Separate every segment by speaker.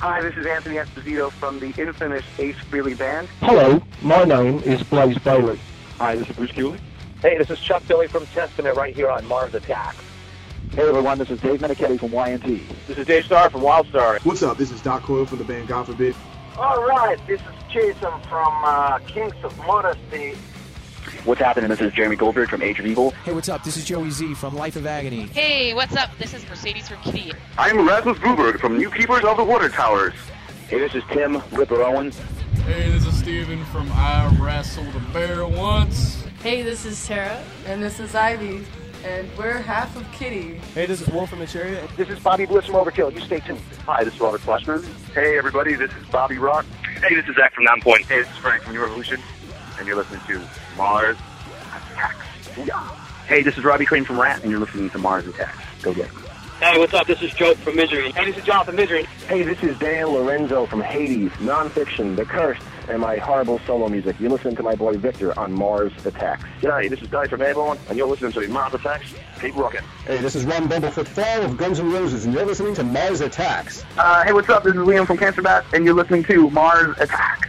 Speaker 1: Hi, this is Anthony Esposito from the infamous Ace Frehley Band.
Speaker 2: Hello, my name is Blaze Bayley.
Speaker 3: Hi, this is Bruce Cooley.
Speaker 4: Hey, this is Chuck Billy from Testament right here on Mars Attacks.
Speaker 5: Hey everyone, this is Dave Meniketti from Y&T.
Speaker 6: This is Dave Starr from Wildstar.
Speaker 7: What's up? This is Doc Coyle from the band God Forbid.
Speaker 8: All right, this is Jason from uh, Kings of Modesty.
Speaker 9: What's happening? This is Jeremy Goldberg from Age of Evil.
Speaker 10: Hey, what's up? This is Joey Z from Life of Agony.
Speaker 11: Hey, what's up? This is Mercedes from Kittie.
Speaker 12: I'm Rasmus Gruberg from New Keepers of the Water Towers.
Speaker 9: Hey, this is Tim Ripper Owens.
Speaker 13: Hey, this is Steven from I Wrestled a Bear Once.
Speaker 14: Hey, this is Sarah.
Speaker 15: And this is Ivy. And we're half of Kittie.
Speaker 16: Hey, this is Wolf from Etheria.
Speaker 17: This is Bobby Blitz from Overkill. You stay tuned.
Speaker 18: Hi, this is Robert Flashman.
Speaker 19: Hey, everybody, this is Bobby Rock.
Speaker 20: Hey, this is Zach from Nonpoint.
Speaker 21: Hey, this is Frank from New Revolution. And you're listening to Mars Attacks.
Speaker 22: Hey, this is Robbie Crane from Ratt, and you're listening to Mars Attacks. Go get it.
Speaker 23: Hey, what's up? This is Joe from Misery.
Speaker 24: Hey, this is Jonathan Misery.
Speaker 25: Hey, this is Dan Lorenzo from Hades, Nonfiction, The Cursed, and my horrible solo music. You're listening to my boy Victor on Mars Attacks.
Speaker 26: G'day, this is Dave from Airbourne, and you're listening to Mars Attacks. Keep rocking.
Speaker 27: Hey, this is Ron Bumblefoot Thal of Guns N' Roses, and you're listening to Mars Attacks.
Speaker 28: Uh, hey, what's up? This is Liam from Cancer Bat, and you're listening to Mars Attacks.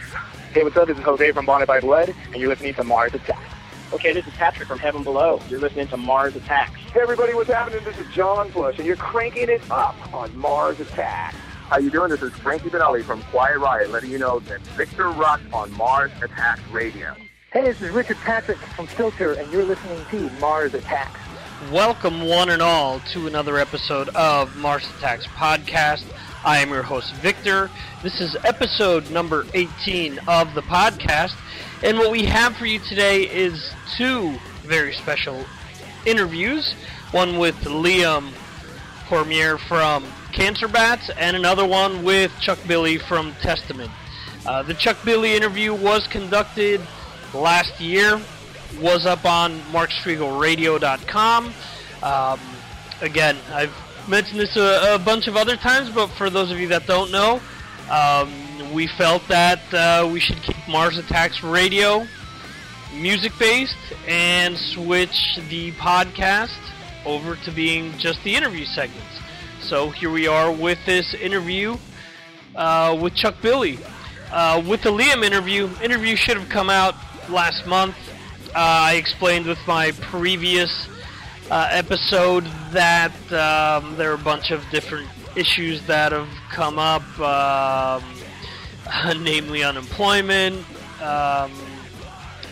Speaker 29: Hey, what's up? This is Jose from Bonded by Blood, and you're listening to Mars Attacks.
Speaker 30: Okay, this is Patrick from Heaven Below. You're listening to Mars Attacks.
Speaker 31: Hey everybody, what's happening? This is John Bush, and you're cranking it up on Mars Attacks.
Speaker 32: How you doing? This is Frankie Banali from Quiet Riot, letting you know that Victor Rock on Mars Attacks Radio.
Speaker 33: Hey, this is Richard Patrick from Filter, and you're listening to Mars Attacks.
Speaker 34: Welcome, one and all, to another episode of Mars Attacks Podcast. I am your host, Victor. This is episode number 18 of the podcast. And what we have for you today is two very special interviews. One with Liam Cormier from Cancer Bats, and another one with Chuck Billy from Testament. Uh, the Chuck Billy interview was conducted last year, was up on markstriegelradio.com. Um, again, I've mentioned this a, a, bunch of other times, but for those of you that don't know, um, we felt that uh, we should keep Mars Attacks Radio music based and switch the podcast over to being just the interview segments. So here we are with this interview uh, with Chuck Billy. Uh, with the Liam interview, interview should have come out last month. Uh, I explained with my previous uh, episode that um, there are a bunch of different issues that have come up, um, namely unemployment um,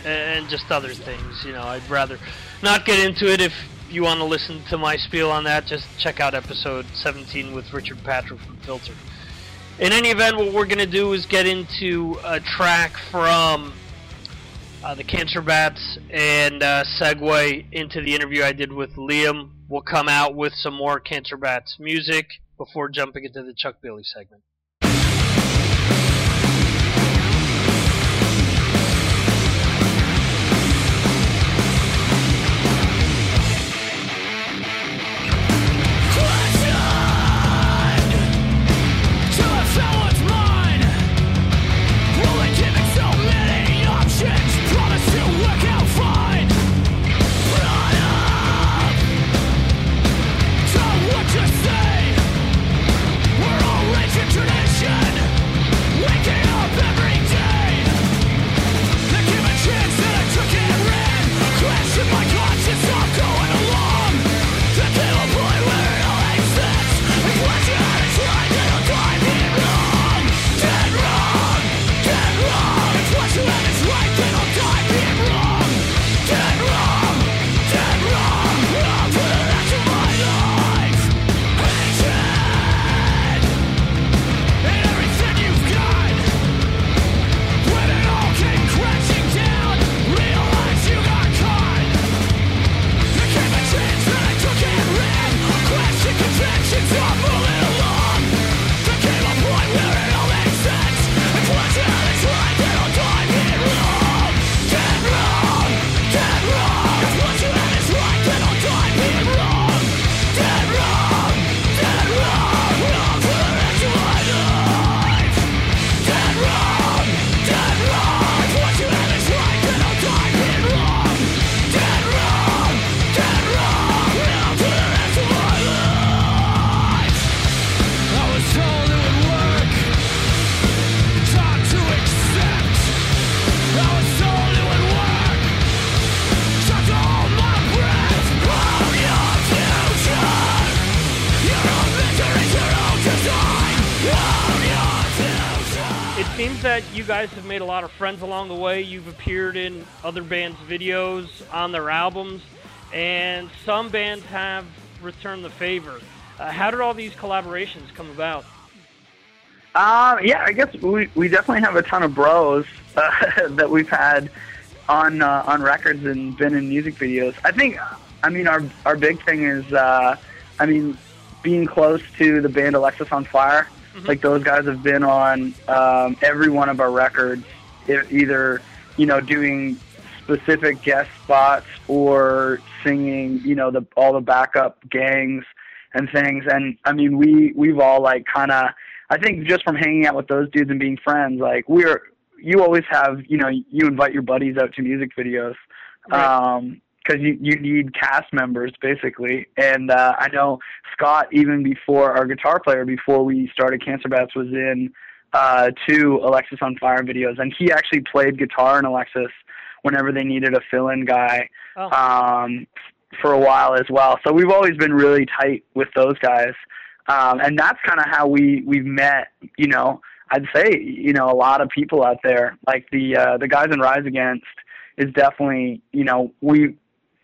Speaker 34: and just other things. You know, I'd rather not get into it. If you want to listen to my spiel on that, just check out episode 17 with Richard Patrick from Filter. In any event, what we're going to do is get into a track from uh, the Cancer Bats and uh, segue into the interview I did with Liam. We'll come out with some more Cancer Bats music before jumping into the Chuck Billy segment.
Speaker 35: Seems that you guys have made a lot of friends along the way. You've appeared in other bands' videos on their albums, and some bands have returned the favor. Uh, how did all these collaborations come about?
Speaker 28: Uh, yeah, I guess we we definitely have a ton of bros uh, that we've had on uh, on records and been in music videos. I think, I mean, our our big thing is, uh, I mean, being close to the band Alexisonfire. Mm-hmm. Like those guys have been on um, every one of our records, either you know doing specific guest spots or singing, you know, the all the backup gangs and things. And I mean, we we've all like kind of. I think just from hanging out with those dudes and being friends, like we're you always have, you know, you invite your buddies out to music videos. Right. Um, because you you need cast members basically. And uh, I know Scott, even before our guitar player, before we started Cancer Bats, was in uh, two Fire videos, and he actually played guitar in Alexis whenever they needed a fill-in guy oh. um, for a while as well. So we've always been really tight with those guys, um, and that's kind of how we we've met. You know, I'd say you know a lot of people out there, like the uh, the guys in Rise Against, is definitely you know we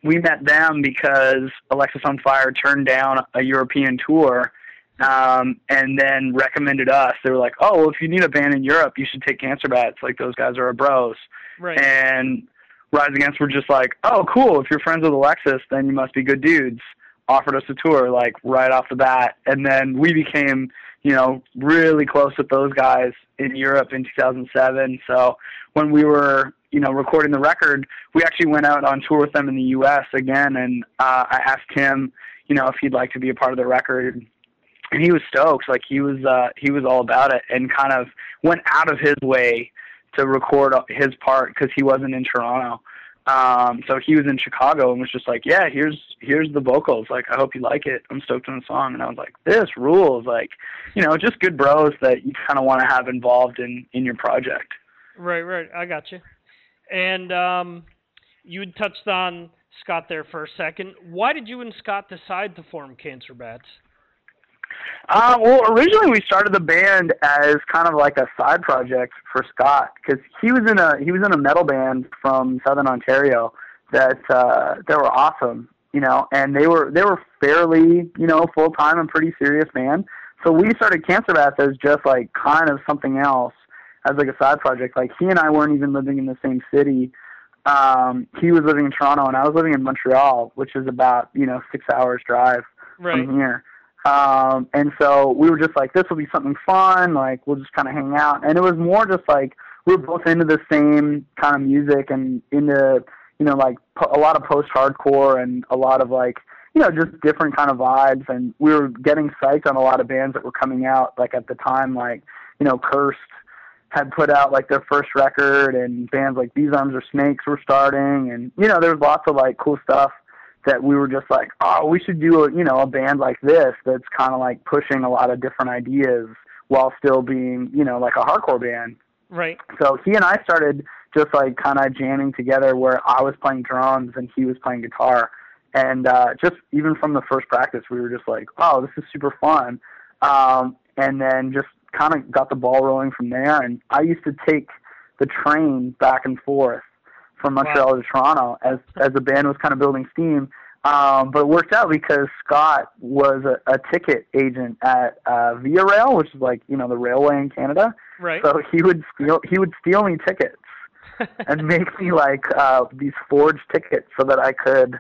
Speaker 28: we met them because Alexisonfire turned down a European tour. Um, and then recommended us. They were like, "Oh, well, if you need a band in Europe, you should take Cancer Bats. Like those guys are a bros."
Speaker 35: Right.
Speaker 28: And Rise Against were just like, oh, cool. If you're friends with Alexis, then you must be good dudes. Offered us a tour like right off the bat, and then we became, you know, really close with those guys in Europe in 2007. So when we were, you know, recording the record, we actually went out on tour with them in the U.S. again, and uh, I asked him, you know, if he'd like to be a part of the record, and he was stoked. Like he was, uh, he was all about it, and kind of went out of his way to record his part because he wasn't in Toronto. Um, so he was in Chicago and was just like, "Yeah, here's here's the vocals. Like, I hope you like it. I'm stoked on the song." And I was like, "This rules!" Like, you know, just good bros that you kind of want to have involved in in your project.
Speaker 35: Right, right. I got you. And um, you had touched on Scott there for a second. Why did you and Scott decide to form Cancer Bats?
Speaker 28: Uh, well, originally we started the band as kind of like a side project for Scott because he was in a he was in a metal band from Southern Ontario that uh, that were awesome, you know, and they were they were fairly you know full time and pretty serious band. So we started Cancer Bats as just like kind of something else as like a side project. Like he and I weren't even living in the same city. Um, he was living in Toronto and I was living in Montreal, which is about you know six hours drive
Speaker 35: right.
Speaker 28: from here. Um, and so we were just like, this will be something fun. Like, we'll just kind of hang out. And it was more just like, we were both into the same kind of music and into, you know, like po- a lot of post hardcore and a lot of like, you know, just different kind of vibes. And we were getting psyched on a lot of bands that were coming out, like at the time, like, you know, Cursed had put out like their first record and bands like These Arms Are Snakes were starting. And, you know, there was lots of like cool stuff that we were just like, oh, we should do a you know a band like this that's kind of like pushing a lot of different ideas while still being you know like a hardcore band.
Speaker 35: Right.
Speaker 28: So he and I started just like kind of jamming together where I was playing drums and he was playing guitar. And uh, just even from the first practice, we were just like, oh, this is super fun. Um, and then just kind of got the ball rolling from there. And I used to take the train back and forth from Montreal wow. to Toronto as as the band was kind of building steam. Um, but it worked out because Scott was a, a ticket agent at uh, Via Rail, which is like you know the railway in Canada.
Speaker 35: Right.
Speaker 28: So he would steal he would steal me tickets and make me like uh, these forged tickets so that I could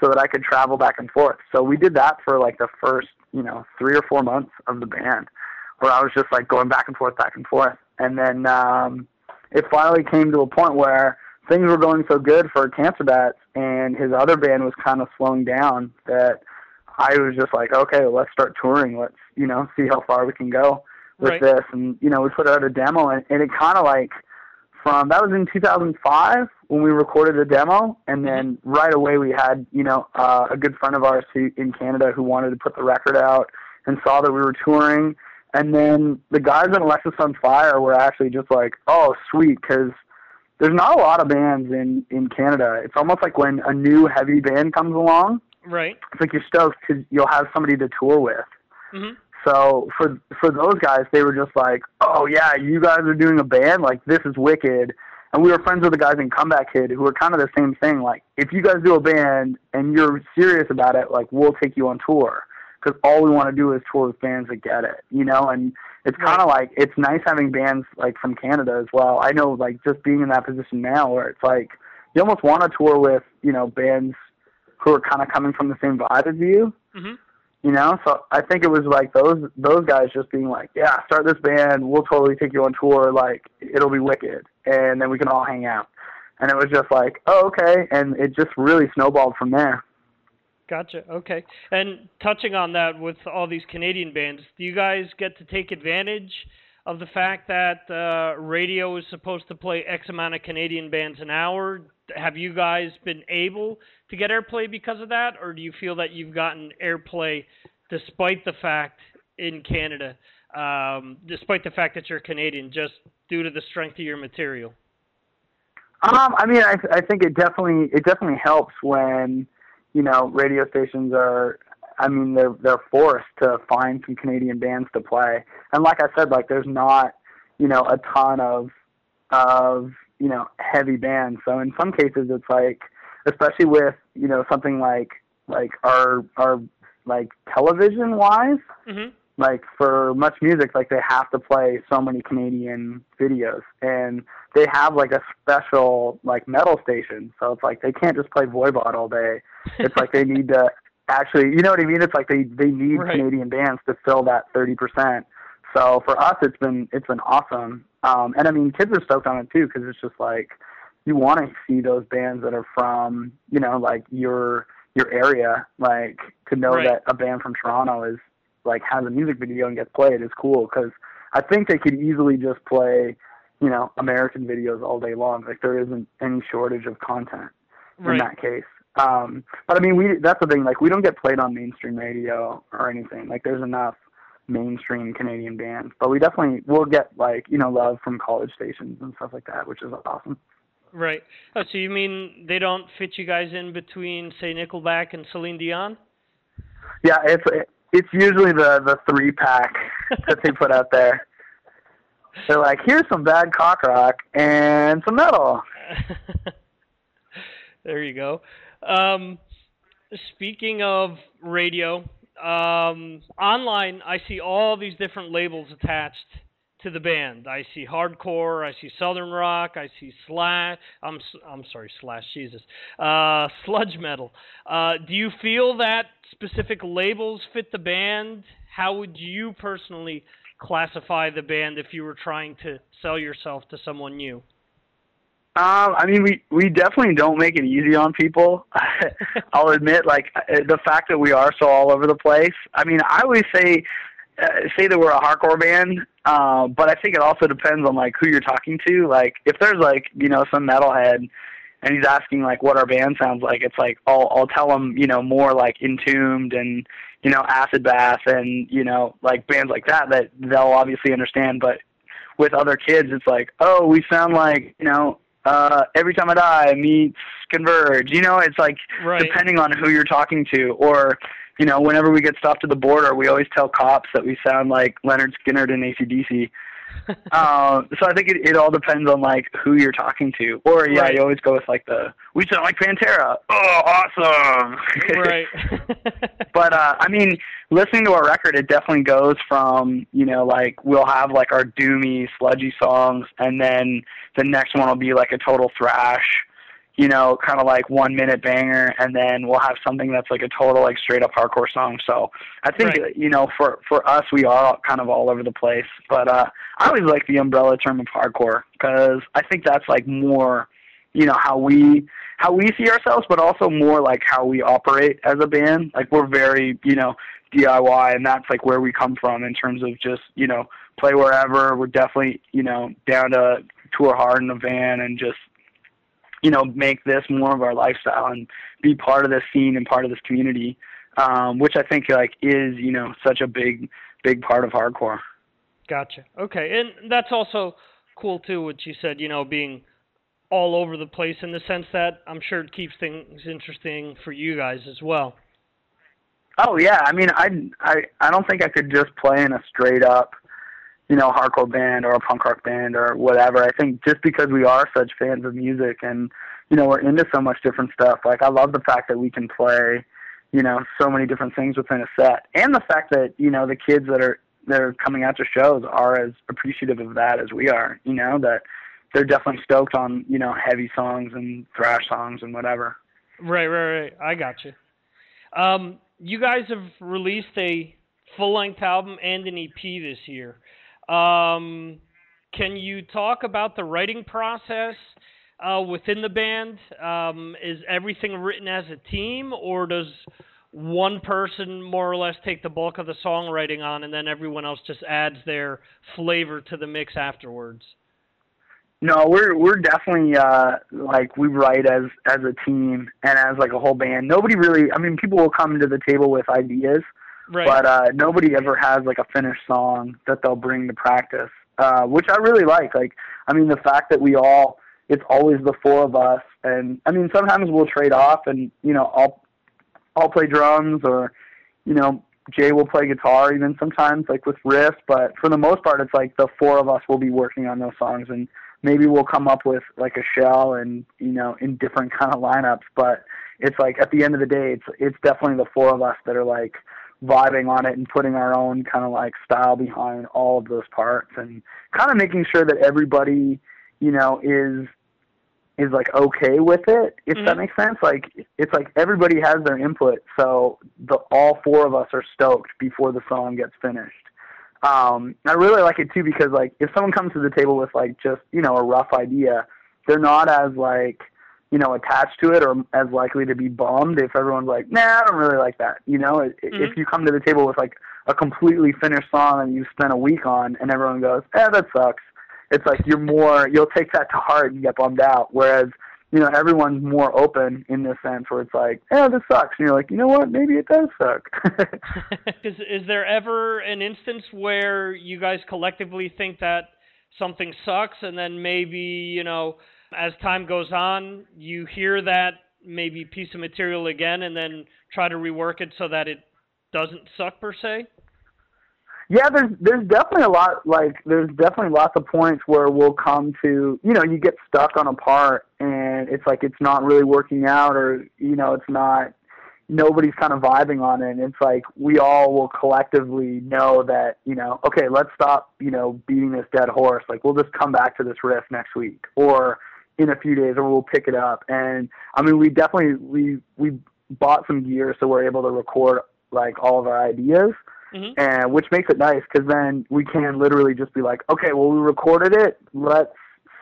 Speaker 28: so that I could travel back and forth. So we did that for like the first you know three or four months of the band, where I was just like going back and forth, back and forth, and then um, it finally came to a point where things were going so good for Cancer Bats, and his other band was kind of slowing down that I was just like, okay, well, let's start touring. Let's you know see how far we can go with
Speaker 35: right.
Speaker 28: this. And you know we put out a demo, and, and it kind of like from that was in 2005 when we recorded the demo, and then right away we had you know uh, a good friend of ours who, in Canada who wanted to put the record out and saw that we were touring. And then the guys in Alexisonfire were actually just like, "Oh, sweet," because there's not a lot of bands in in Canada. It's almost like when a new heavy band comes along.
Speaker 35: Right.
Speaker 28: It's like you're stoked because you'll have somebody to tour with.
Speaker 35: Mm-hmm.
Speaker 28: So for for those guys, they were just like, "Oh yeah, you guys are doing a band. Like this is wicked." And we were friends with the guys in Comeback Kid who were kind of the same thing. Like, if you guys do a band and you're serious about it, like we'll take you on tour because all we want to do is tour with bands that get it, you know. And it's kind of like it's nice having bands like from Canada as well. I know, like just being in that position now, where it's like you almost want to tour with you know bands who are kind of coming from the same vibe as you.
Speaker 34: Mm-hmm.
Speaker 28: You know, so I think it was like those those guys just being like, yeah, start this band, we'll totally take you on tour, like it'll be wicked, and then we can all hang out. And it was just like, oh, okay, and it just really snowballed from there.
Speaker 34: Gotcha. Okay. And touching on that with all these Canadian bands, do you guys get to take advantage of the fact that uh, radio is supposed to play X amount of Canadian bands an hour? Have you guys been able to get airplay because of that, or do you feel that you've gotten airplay despite the fact in Canada, um, despite the fact that you're Canadian, just due to the strength of your material?
Speaker 28: Um, I mean, I I think it definitely it definitely helps when you know radio stations are. I mean, they're they're forced to find some Canadian bands to play, and like I said, like there's not you know a ton of of you know heavy bands. So in some cases, it's like especially with you know something like like our our like television wise
Speaker 34: mm-hmm.
Speaker 28: Like for MuchMusic like they have to play so many canadian videos. And they have like a special like metal station. So it's like they can't just play voivod all day. It's like they need to actually you know what i mean? It's like they they need
Speaker 34: right.
Speaker 28: canadian bands to fill that thirty percent. So for us it's been it's been awesome. Um and i mean kids are stoked on it too because it's just like you want to see those bands that are from you know like your your area like to know
Speaker 34: right.
Speaker 28: that a band from Toronto is like has a music video and gets played is cool because I think they could easily just play you know American videos all day long like there isn't any shortage of content
Speaker 34: right.
Speaker 28: in that case um but I mean we that's the thing like we don't get played on mainstream radio or anything like there's enough mainstream Canadian bands but we definitely will get like you know love from college stations and stuff like that which is awesome
Speaker 34: Right. Oh, so you mean they don't fit you guys in between, say, Nickelback and Celine Dion?
Speaker 28: Yeah, it's it's usually the the three pack that they put out there. They're like, here's some bad cock rock and some metal.
Speaker 34: there you go. Um, speaking of radio, um, online I see all these different labels attached to the band. I see hardcore, I see southern rock, I see slash. I'm I'm sorry, slash Jesus, uh, sludge metal. Uh, do you feel that specific labels fit the band? How would you personally classify the band if you were trying to sell yourself to someone new?
Speaker 28: Um, I mean, we we definitely don't make it easy on people. I'll admit, like the fact that we are so all over the place. I mean, I always say uh, say that we're a hardcore band, uh, but I think it also depends on like who you're talking to. Like if there's like you know some metalhead and he's asking like what our band sounds like, it's like I'll I'll tell him you know more like Entombed and you know Acid Bath and you know like bands like that that they'll obviously understand. But with other kids, it's like oh we sound like you know uh every time I die meets Converge. You know it's like
Speaker 34: right.
Speaker 28: depending on who you're talking to or you know, whenever we get stopped at the border, we always tell cops that we sound like Lynyrd Skynyrd and AC/DC. um, so I think it, it all depends on like who you're talking to. Or yeah,
Speaker 34: right.
Speaker 28: you always go with like the we sound like Pantera. Oh, awesome!
Speaker 34: right.
Speaker 28: but uh, I mean, listening to our record, it definitely goes from you know like we'll have like our doomy, sludgy songs, and then the next one will be like a total thrash you know, kind of like one minute banger, and then we'll have something that's like a total like straight up hardcore song. So I think
Speaker 34: right.
Speaker 28: you know, for for us, we are kind of all over the place. But uh, I always like the umbrella term of hardcore because I think that's like more, you know, how we how we see ourselves, but also more like how we operate as a band. Like we're very, you know, DIY, and that's like where we come from in terms of just you know play wherever. We're definitely you know down to tour hard in a van and just you know, make this more of our lifestyle and be part of this scene and part of this community, um, which I think like is you know such a big big part of hardcore.
Speaker 34: Gotcha. Okay, and that's also cool too. What you said, you know, being all over the place in the sense that I'm sure it keeps things interesting for you guys as well.
Speaker 28: Oh yeah, I mean, I I I don't think I could just play in a straight up, you know, hardcore band or a punk rock band or whatever. I think just because we are such fans of music and you know we're into so much different stuff. Like I love the fact that we can play, you know, so many different things within a set, and the fact that you know the kids that are that are coming out to shows are as appreciative of that as we are. You know that they're definitely stoked on you know heavy songs and thrash songs and whatever.
Speaker 34: Right, right, right. I got you. Um, you guys have released a full length album and an EP this year. Um, can you talk about the writing process uh, within the band? Um, is everything written as a team, or does one person more or less take the bulk of the songwriting on, and then everyone else just adds their flavor to the mix afterwards?
Speaker 28: No, we're we're definitely uh like we write as as a team and as like a whole band. Nobody really I mean people will come to the table with ideas,
Speaker 34: right.
Speaker 28: but uh nobody ever has like a finished song that they'll bring to practice. Uh which I really like. Like I mean the fact that we all it's always the four of us and I mean sometimes we'll trade off and you know I'll I'll play drums or you know Jay will play guitar even sometimes like with riffs, but for the most part it's like the four of us will be working on those songs and maybe we'll come up with like a shell and you know in different kind of lineups but it's like at the end of the day it's it's definitely the four of us that are like vibing on it and putting our own kind of like style behind all of those parts and kind of making sure that everybody you know is is like okay with it if
Speaker 34: mm-hmm.
Speaker 28: that makes sense like it's like everybody has their input so the all four of us are stoked before the song gets finished um, I really like it too because like if someone comes to the table with like just you know a rough idea, they're not as like you know attached to it or as likely to be bummed if everyone's like, nah, I don't really like that. You know,
Speaker 34: mm-hmm.
Speaker 28: if you come to the table with like a completely finished song and you spent a week on, and everyone goes, eh, that sucks. It's like you're more you'll take that to heart and get bummed out. Whereas you know, everyone's more open in this sense where it's like, oh, this sucks. And you're like, you know what? Maybe it does suck.
Speaker 34: is, is there ever an instance where you guys collectively think that something sucks and then maybe, you know, as time goes on, you hear that maybe piece of material again and then try to rework it so that it doesn't suck per se?
Speaker 28: Yeah, there's there's definitely a lot like there's definitely lots of points where we'll come to you know you get stuck on a part and it's like it's not really working out or you know it's not nobody's kind of vibing on it. And it's like we all will collectively know that you know okay let's stop you know beating this dead horse. Like we'll just come back to this riff next week. Or in a few days or we'll pick it up. And I mean we definitely we we bought some gear so we're able to record like all of our ideas
Speaker 34: mm-hmm.
Speaker 28: and which makes it nice because then we can literally just be like, okay, well we recorded it, let's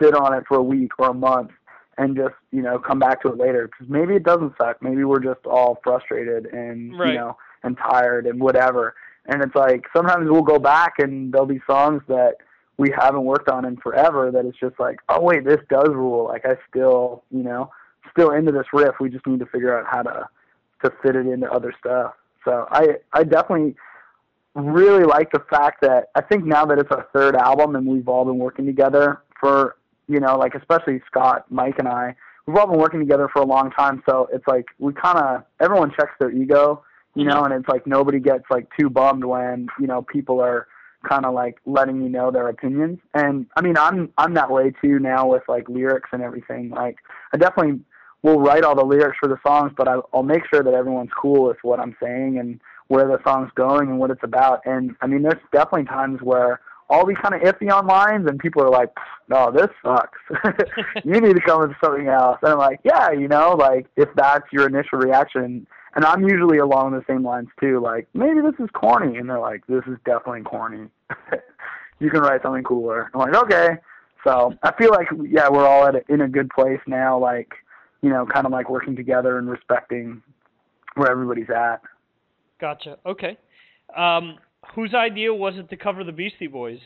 Speaker 28: sit on it for a week or a month and just you know come back to it later. Because maybe it doesn't suck, maybe we're just all frustrated and
Speaker 34: right.
Speaker 28: you know and tired and whatever, and it's like sometimes we'll go back and there'll be songs that we haven't worked on in forever that it's just like, oh wait, this does rule. Like I still, you know, still into this riff. We just need to figure out how to to fit it into other stuff. So I I definitely really like the fact that I think now that it's our third album and we've all been working together for, you know, like especially Scott, Mike, and I, we've all been working together for a long time. So it's like we kind of, everyone checks their ego, you know, mm-hmm. and it's like nobody gets like too bummed when, you know, people are kind of like letting you know their opinions. And I mean, I'm, I'm that way too now with like lyrics and everything. Like I definitely will write all the lyrics for the songs, but I, I'll make sure that everyone's cool with what I'm saying and, where the song's going and what it's about. And I mean, there's definitely times where I'll be kind of iffy on lines, and people are like, "No, this sucks. you need to come with something else." And I'm like, "Yeah, you know, like if that's your initial reaction." And I'm usually along the same lines too, like maybe this is corny, and they're like, "This is definitely corny. you can write something cooler." I'm like, "Okay." So I feel like yeah, we're all at a, in a good place now, like you know, kind of like working together and respecting where everybody's at.
Speaker 34: Gotcha. Okay. Um, whose idea was it to cover the Beastie Boys?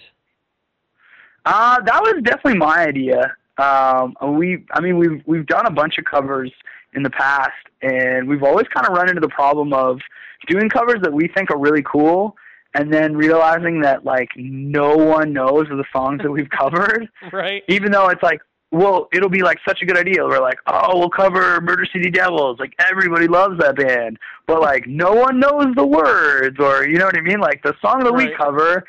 Speaker 28: Uh, that was definitely my idea. Um, we, I mean, we've we've done a bunch of covers in the past, and we've always kind of run into the problem of doing covers that we think are really cool, and then realizing that like no one knows the songs that we've covered.
Speaker 34: Right.
Speaker 28: Even though it's like well, it'll be like such a good idea. We're like, oh, we'll cover Murder City Devils. Like everybody loves that band, but like no one knows the words, or you know what I mean? Like the song that
Speaker 34: Right.
Speaker 28: we cover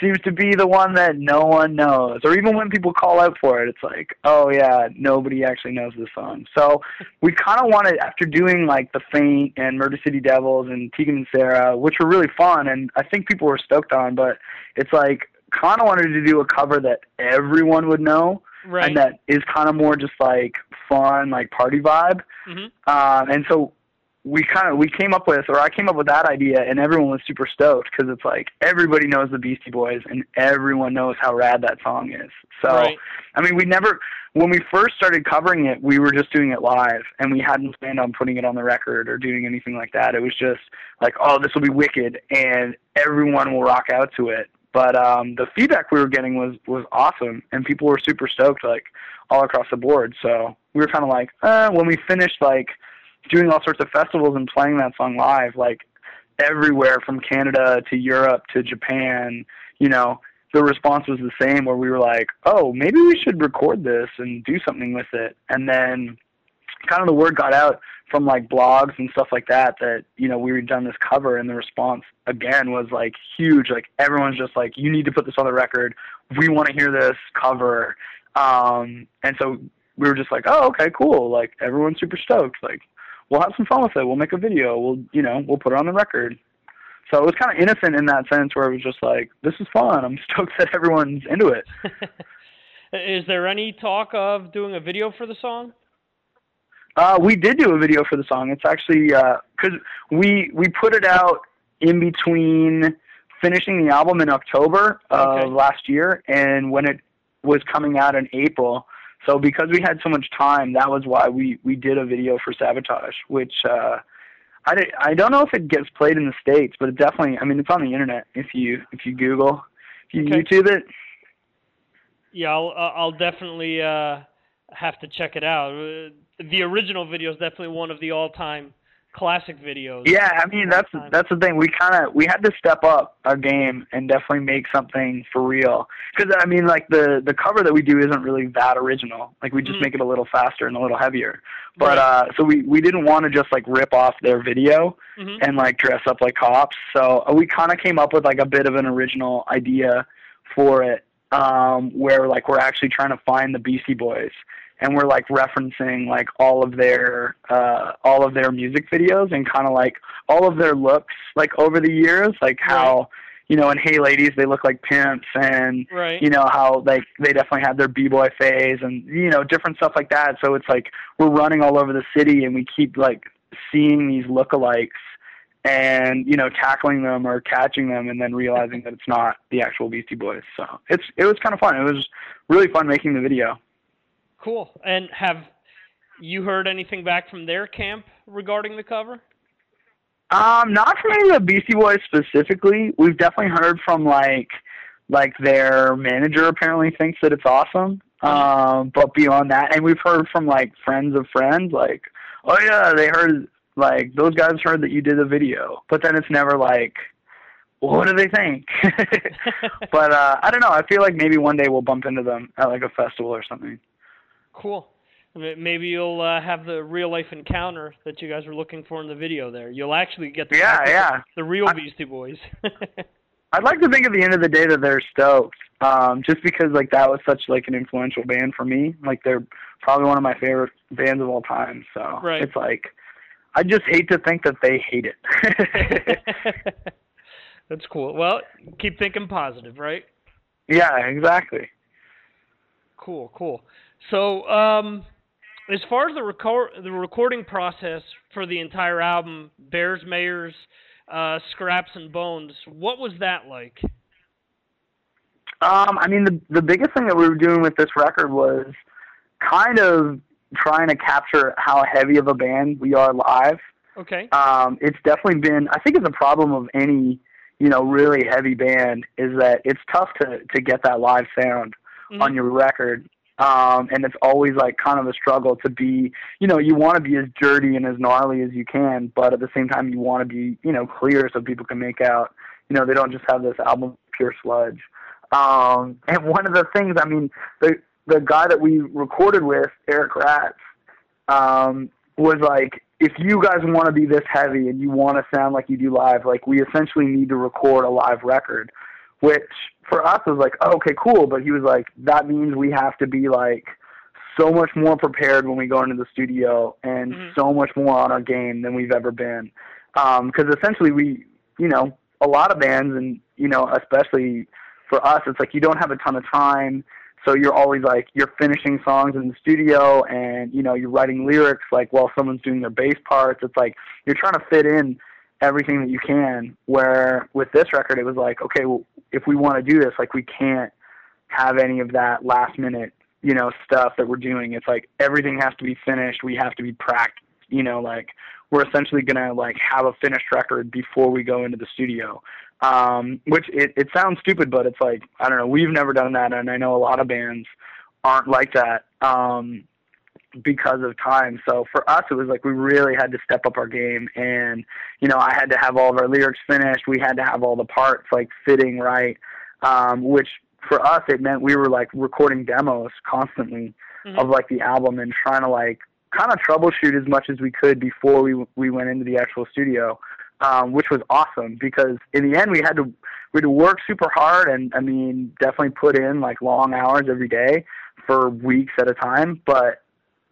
Speaker 28: seems to be the one that no one knows, or even when people call out for it, it's like, oh yeah, nobody actually knows this song. So we kind of wanted, after doing like the Faint and Murder City Devils and Tegan and Sara, which were really fun, and I think people were stoked on, but it's like kind of wanted to do a cover that everyone would know
Speaker 34: Right.
Speaker 28: and that is kind of more just like fun, like party vibe.
Speaker 34: Mhm.
Speaker 28: Um, and so we kind of we came up with, or I came up with that idea, and everyone was super stoked because it's like everybody knows the Beastie Boys, and everyone knows how rad that song is. So
Speaker 34: Right.
Speaker 28: I mean, we never when we first started covering it, we were just doing it live, and we hadn't planned on putting it on the record or doing anything like that. It was just like, oh, this will be wicked, and everyone will rock out to it. But um, the feedback we were getting was was awesome, and people were super stoked, like all across the board. So we were kind of like, uh, when we finished like doing all sorts of festivals and playing that song live, like everywhere from Canada to Europe to Japan, you know, the response was the same where we were like, oh, maybe we should record this and do something with it. And then kind of the word got out from like blogs and stuff like that that, you know, we had done this cover and the response again was like huge. Like everyone's just like, you need to put this on the record. We want to hear this cover. Um, and so we were just like, oh, okay, cool. Like everyone's super stoked. Like we'll have some fun with it. We'll make a video. We'll, you know, we'll put it on the record. So it was kind of innocent in that sense where it was just like, this is fun. I'm stoked that everyone's into it.
Speaker 34: Is there any talk of doing a video for the song?
Speaker 28: Uh, we did do a video for the song. It's actually because we we put it out in between finishing the album in October of
Speaker 34: Okay.
Speaker 28: last year and when it was coming out in April. So because we had so much time, that was why we we did a video for Sabotage, which uh, I I don't know if it gets played in the states, but it definitely. I mean, it's on the internet if you if you Google, if you
Speaker 34: Okay.
Speaker 28: YouTube it.
Speaker 34: Yeah, I'll uh, I'll definitely uh, have to check it out. Uh, the original video is definitely one of the all-time classic videos.
Speaker 28: Yeah, I mean that's that's the thing. We kind of we had to step up our game and definitely make something for real. Because I mean, like the the cover that we do isn't really that original. Like we just
Speaker 34: Mhm.
Speaker 28: make it a little faster and a little heavier. But
Speaker 34: Right.
Speaker 28: uh, so we we didn't want to just like rip off their video
Speaker 34: Mhm.
Speaker 28: and like dress up like cops. So uh, we kind of came up with like a bit of an original idea for it, um, where like we're actually trying to find the Beastie Boys, and we're like referencing like all of their uh, all of their music videos and kind of like all of their looks like over the years, like how. You know, in Hey Ladies, they look like pimps, and
Speaker 34: Right.
Speaker 28: you know how like they definitely had their b-boy phase, and you know different stuff like that. So it's like we're running all over the city, and we keep like seeing these lookalikes and you know tackling them or catching them and then realizing that it's not the actual Beastie Boys. So it's it was kind of fun. It was really fun making the video.
Speaker 34: Cool. And have you heard anything back from their camp regarding the cover?
Speaker 28: Um, not from any of the Beastie Boys specifically. We've definitely heard from like like their manager apparently thinks that it's awesome. Um, but beyond that, and we've heard from like friends of friends, like, oh yeah, they heard like those guys heard that you did a video, but then it's never like, well, what do they think? but uh, I don't know. I feel like maybe one day we'll bump into them at like a festival or something.
Speaker 34: Cool. Maybe you'll uh, have the real life encounter that you guys were looking for in the video there. You'll actually get to
Speaker 28: Yeah, yeah.
Speaker 34: the real Beastie Boys.
Speaker 28: I'd like to think at the end of the day that they're stoked, um, just because like that was such like an influential band for me. Like they're probably one of my favorite bands of all time. So
Speaker 34: Right.
Speaker 28: it's like I just hate to think that they hate it.
Speaker 34: That's cool. Well, keep thinking positive, right?
Speaker 28: yeah, exactly.
Speaker 34: Cool, cool. So, um, as far as the record the recording process for the entire album, Bears, Mayors, uh, Scraps, and Bones, what was that like?
Speaker 28: Um, I mean, the the biggest thing that we were doing with this record was kind of trying to capture how heavy of a band we are live.
Speaker 34: Okay.
Speaker 28: Um, it's definitely been. I think it's a problem of any you know really heavy band is that it's tough to to get that live sound on your record. Um, and it's always like kind of a struggle to be, you know, you want to be as dirty and as gnarly as you can, but at the same time you want to be, you know, clear so people can make out, you know, they don't just have this album pure sludge. Um, and one of the things, I mean, the the guy that we recorded with, Eric Ratz, um, was like, if you guys want to be this heavy and you want to sound like you do live, like we essentially need to record a live record, which for us was like, oh, okay, cool. But he was like, that means we have to be like so much more prepared when we go into the studio and mm-hmm. so much more on our game than we've ever been. Because um, essentially, we, you know, a lot of bands, and you know, especially for us, it's like you don't have a ton of time. So you're always like you're finishing songs in the studio, and you know you're writing lyrics like while someone's doing their bass parts. It's like you're trying to fit in everything that you can. Where with this record, it was like, okay, well, if we want to do this, like we can't have any of that last minute, you know, stuff that we're doing. It's like everything has to be finished. We have to be practiced. You know, like we're essentially gonna like have a finished record before we go into the studio. Um, which it, it sounds stupid, but it's like I don't know. We've never done that, and I know a lot of bands aren't like that um, because of time. So for us, it was like we really had to step up our game, and you know, I had to have all of our lyrics finished. We had to have all the parts like fitting right, um, which for us it meant we were like recording demos constantly mm-hmm. of like the album and trying to like kind of troubleshoot as much as we could before we we went into the actual studio, um, which was awesome because in the end we had to we had to work super hard and I mean definitely put in like long hours every day for weeks at a time. But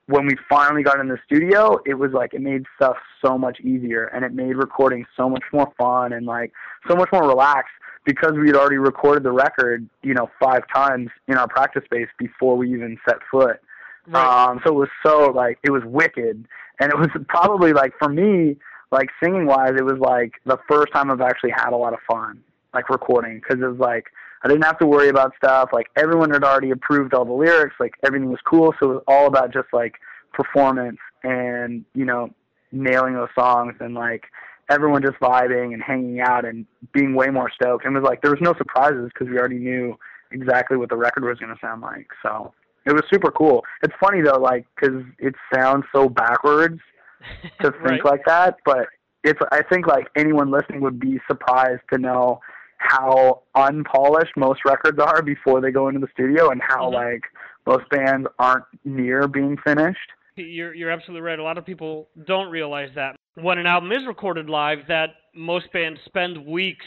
Speaker 28: when we finally got in the studio, it was like it made stuff so much easier and it made recording so much more fun and like so much more relaxed because we had already recorded the record, you know, five times in our practice space before we even set foot Right. Um, so it was so like it was wicked, and it was probably like for me, like singing wise, it was like the first time I've actually had a lot of fun, like recording, because it was like I didn't have to worry about stuff. Like everyone had already approved all the lyrics, like everything was cool. So it was all about just like performance and you know nailing those songs and like everyone just vibing and hanging out and being way more stoked. And it was like there was no surprises because we already knew exactly what the record was going to sound like. So it was super cool. It's funny though, like because it sounds so backwards to think
Speaker 34: right.
Speaker 28: like that, but it's. I think like anyone listening would be surprised to know how unpolished most records are before they go into the studio, and how
Speaker 34: mm-hmm.
Speaker 28: like most bands aren't near being finished.
Speaker 34: You're you're absolutely right. A lot of people don't realize that when an album is recorded live, that most bands spend weeks,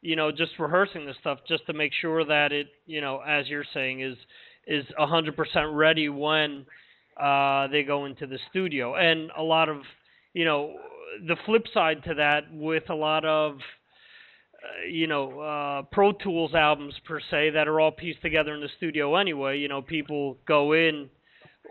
Speaker 34: you know, just rehearsing this stuff just to make sure that it, you know, as you're saying, is is 100% ready when uh, they go into the studio. And a lot of, you know, the flip side to that with a lot of, you know, uh, Pro Tools albums per se that are all pieced together in the studio anyway. You know, people go in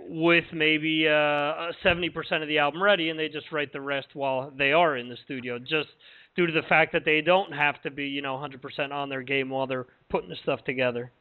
Speaker 34: with maybe uh, 70% of the album ready and they just write the rest while they are in the studio, just due to the fact that they don't have to be, you know, 100% on their game while they're putting the stuff together.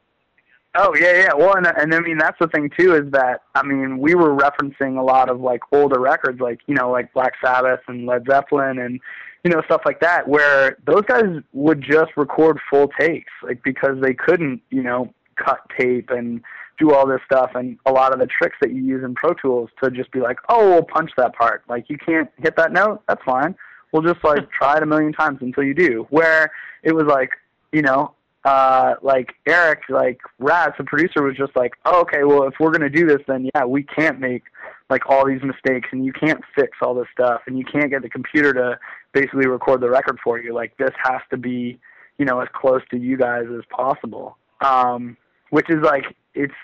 Speaker 28: Oh yeah, yeah. Well, and and I mean that's the thing too is that I mean we were referencing a lot of like older records, like you know like Black Sabbath and Led Zeppelin and you know stuff like that, where those guys would just record full takes, like because they couldn't you know cut tape and do all this stuff and a lot of the tricks that you use in Pro Tools to just be like, oh, we'll punch that part. Like you can't hit that note, that's fine. We'll just like try it a million times until you do. Where it was like, you know, uh, like Eric, like Ratz, the producer, was just like, oh, okay, well, if we're gonna do this, then yeah, we can't make like all these mistakes, and you can't fix all this stuff, and you can't get the computer to basically record the record for you. Like this has to be, you know, as close to you guys as possible. Um, which is like it's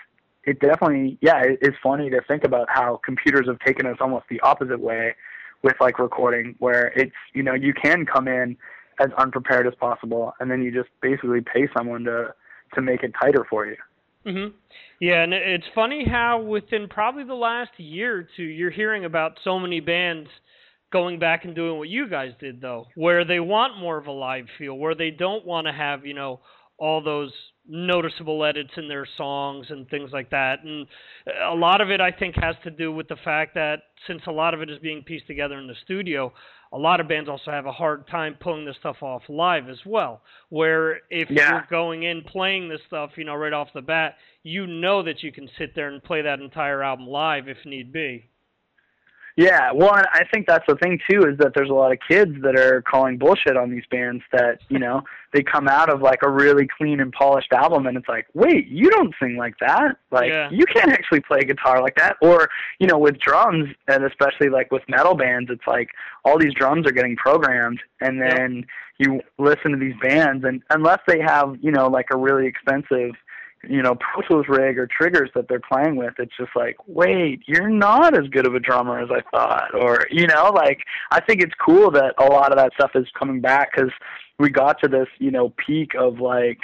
Speaker 28: it definitely yeah, it, it's funny to think about how computers have taken us almost the opposite way with like recording, where it's you know you can come in as unprepared as possible, and then you just basically pay someone to to make it tighter for you.
Speaker 34: Mhm. Yeah, and it's funny how within probably the last year or two, you're hearing about so many bands going back and doing what you guys did, though, where they want more of a live feel, where they don't want to have you know all those noticeable edits in their songs and things like that. And a lot of it, I think, has to do with the fact that since a lot of it is being pieced together in the studio, a lot of bands also have a hard time pulling this stuff off live as well. Where if
Speaker 28: yeah.
Speaker 34: you're going in playing this stuff, you know, right off the bat, you know that you can sit there and play that entire album live if need be.
Speaker 28: Yeah, well, I think that's the thing too is that there's a lot of kids that are calling bullshit on these bands that you know they come out of like a really clean and polished album and it's like, wait, you don't sing like that, like
Speaker 34: Yeah.
Speaker 28: you can't actually play guitar like that, or you know with drums and especially like with metal bands, it's like all these drums are getting programmed and then you listen to these bands and unless they have you know like a really expensive you know, Pro Tools rig or triggers that they're playing with, it's just like, wait, you're not as good of a drummer as I thought. Or, you know, like, I think it's cool that a lot of that stuff is coming back because we got to this, you know, peak of like,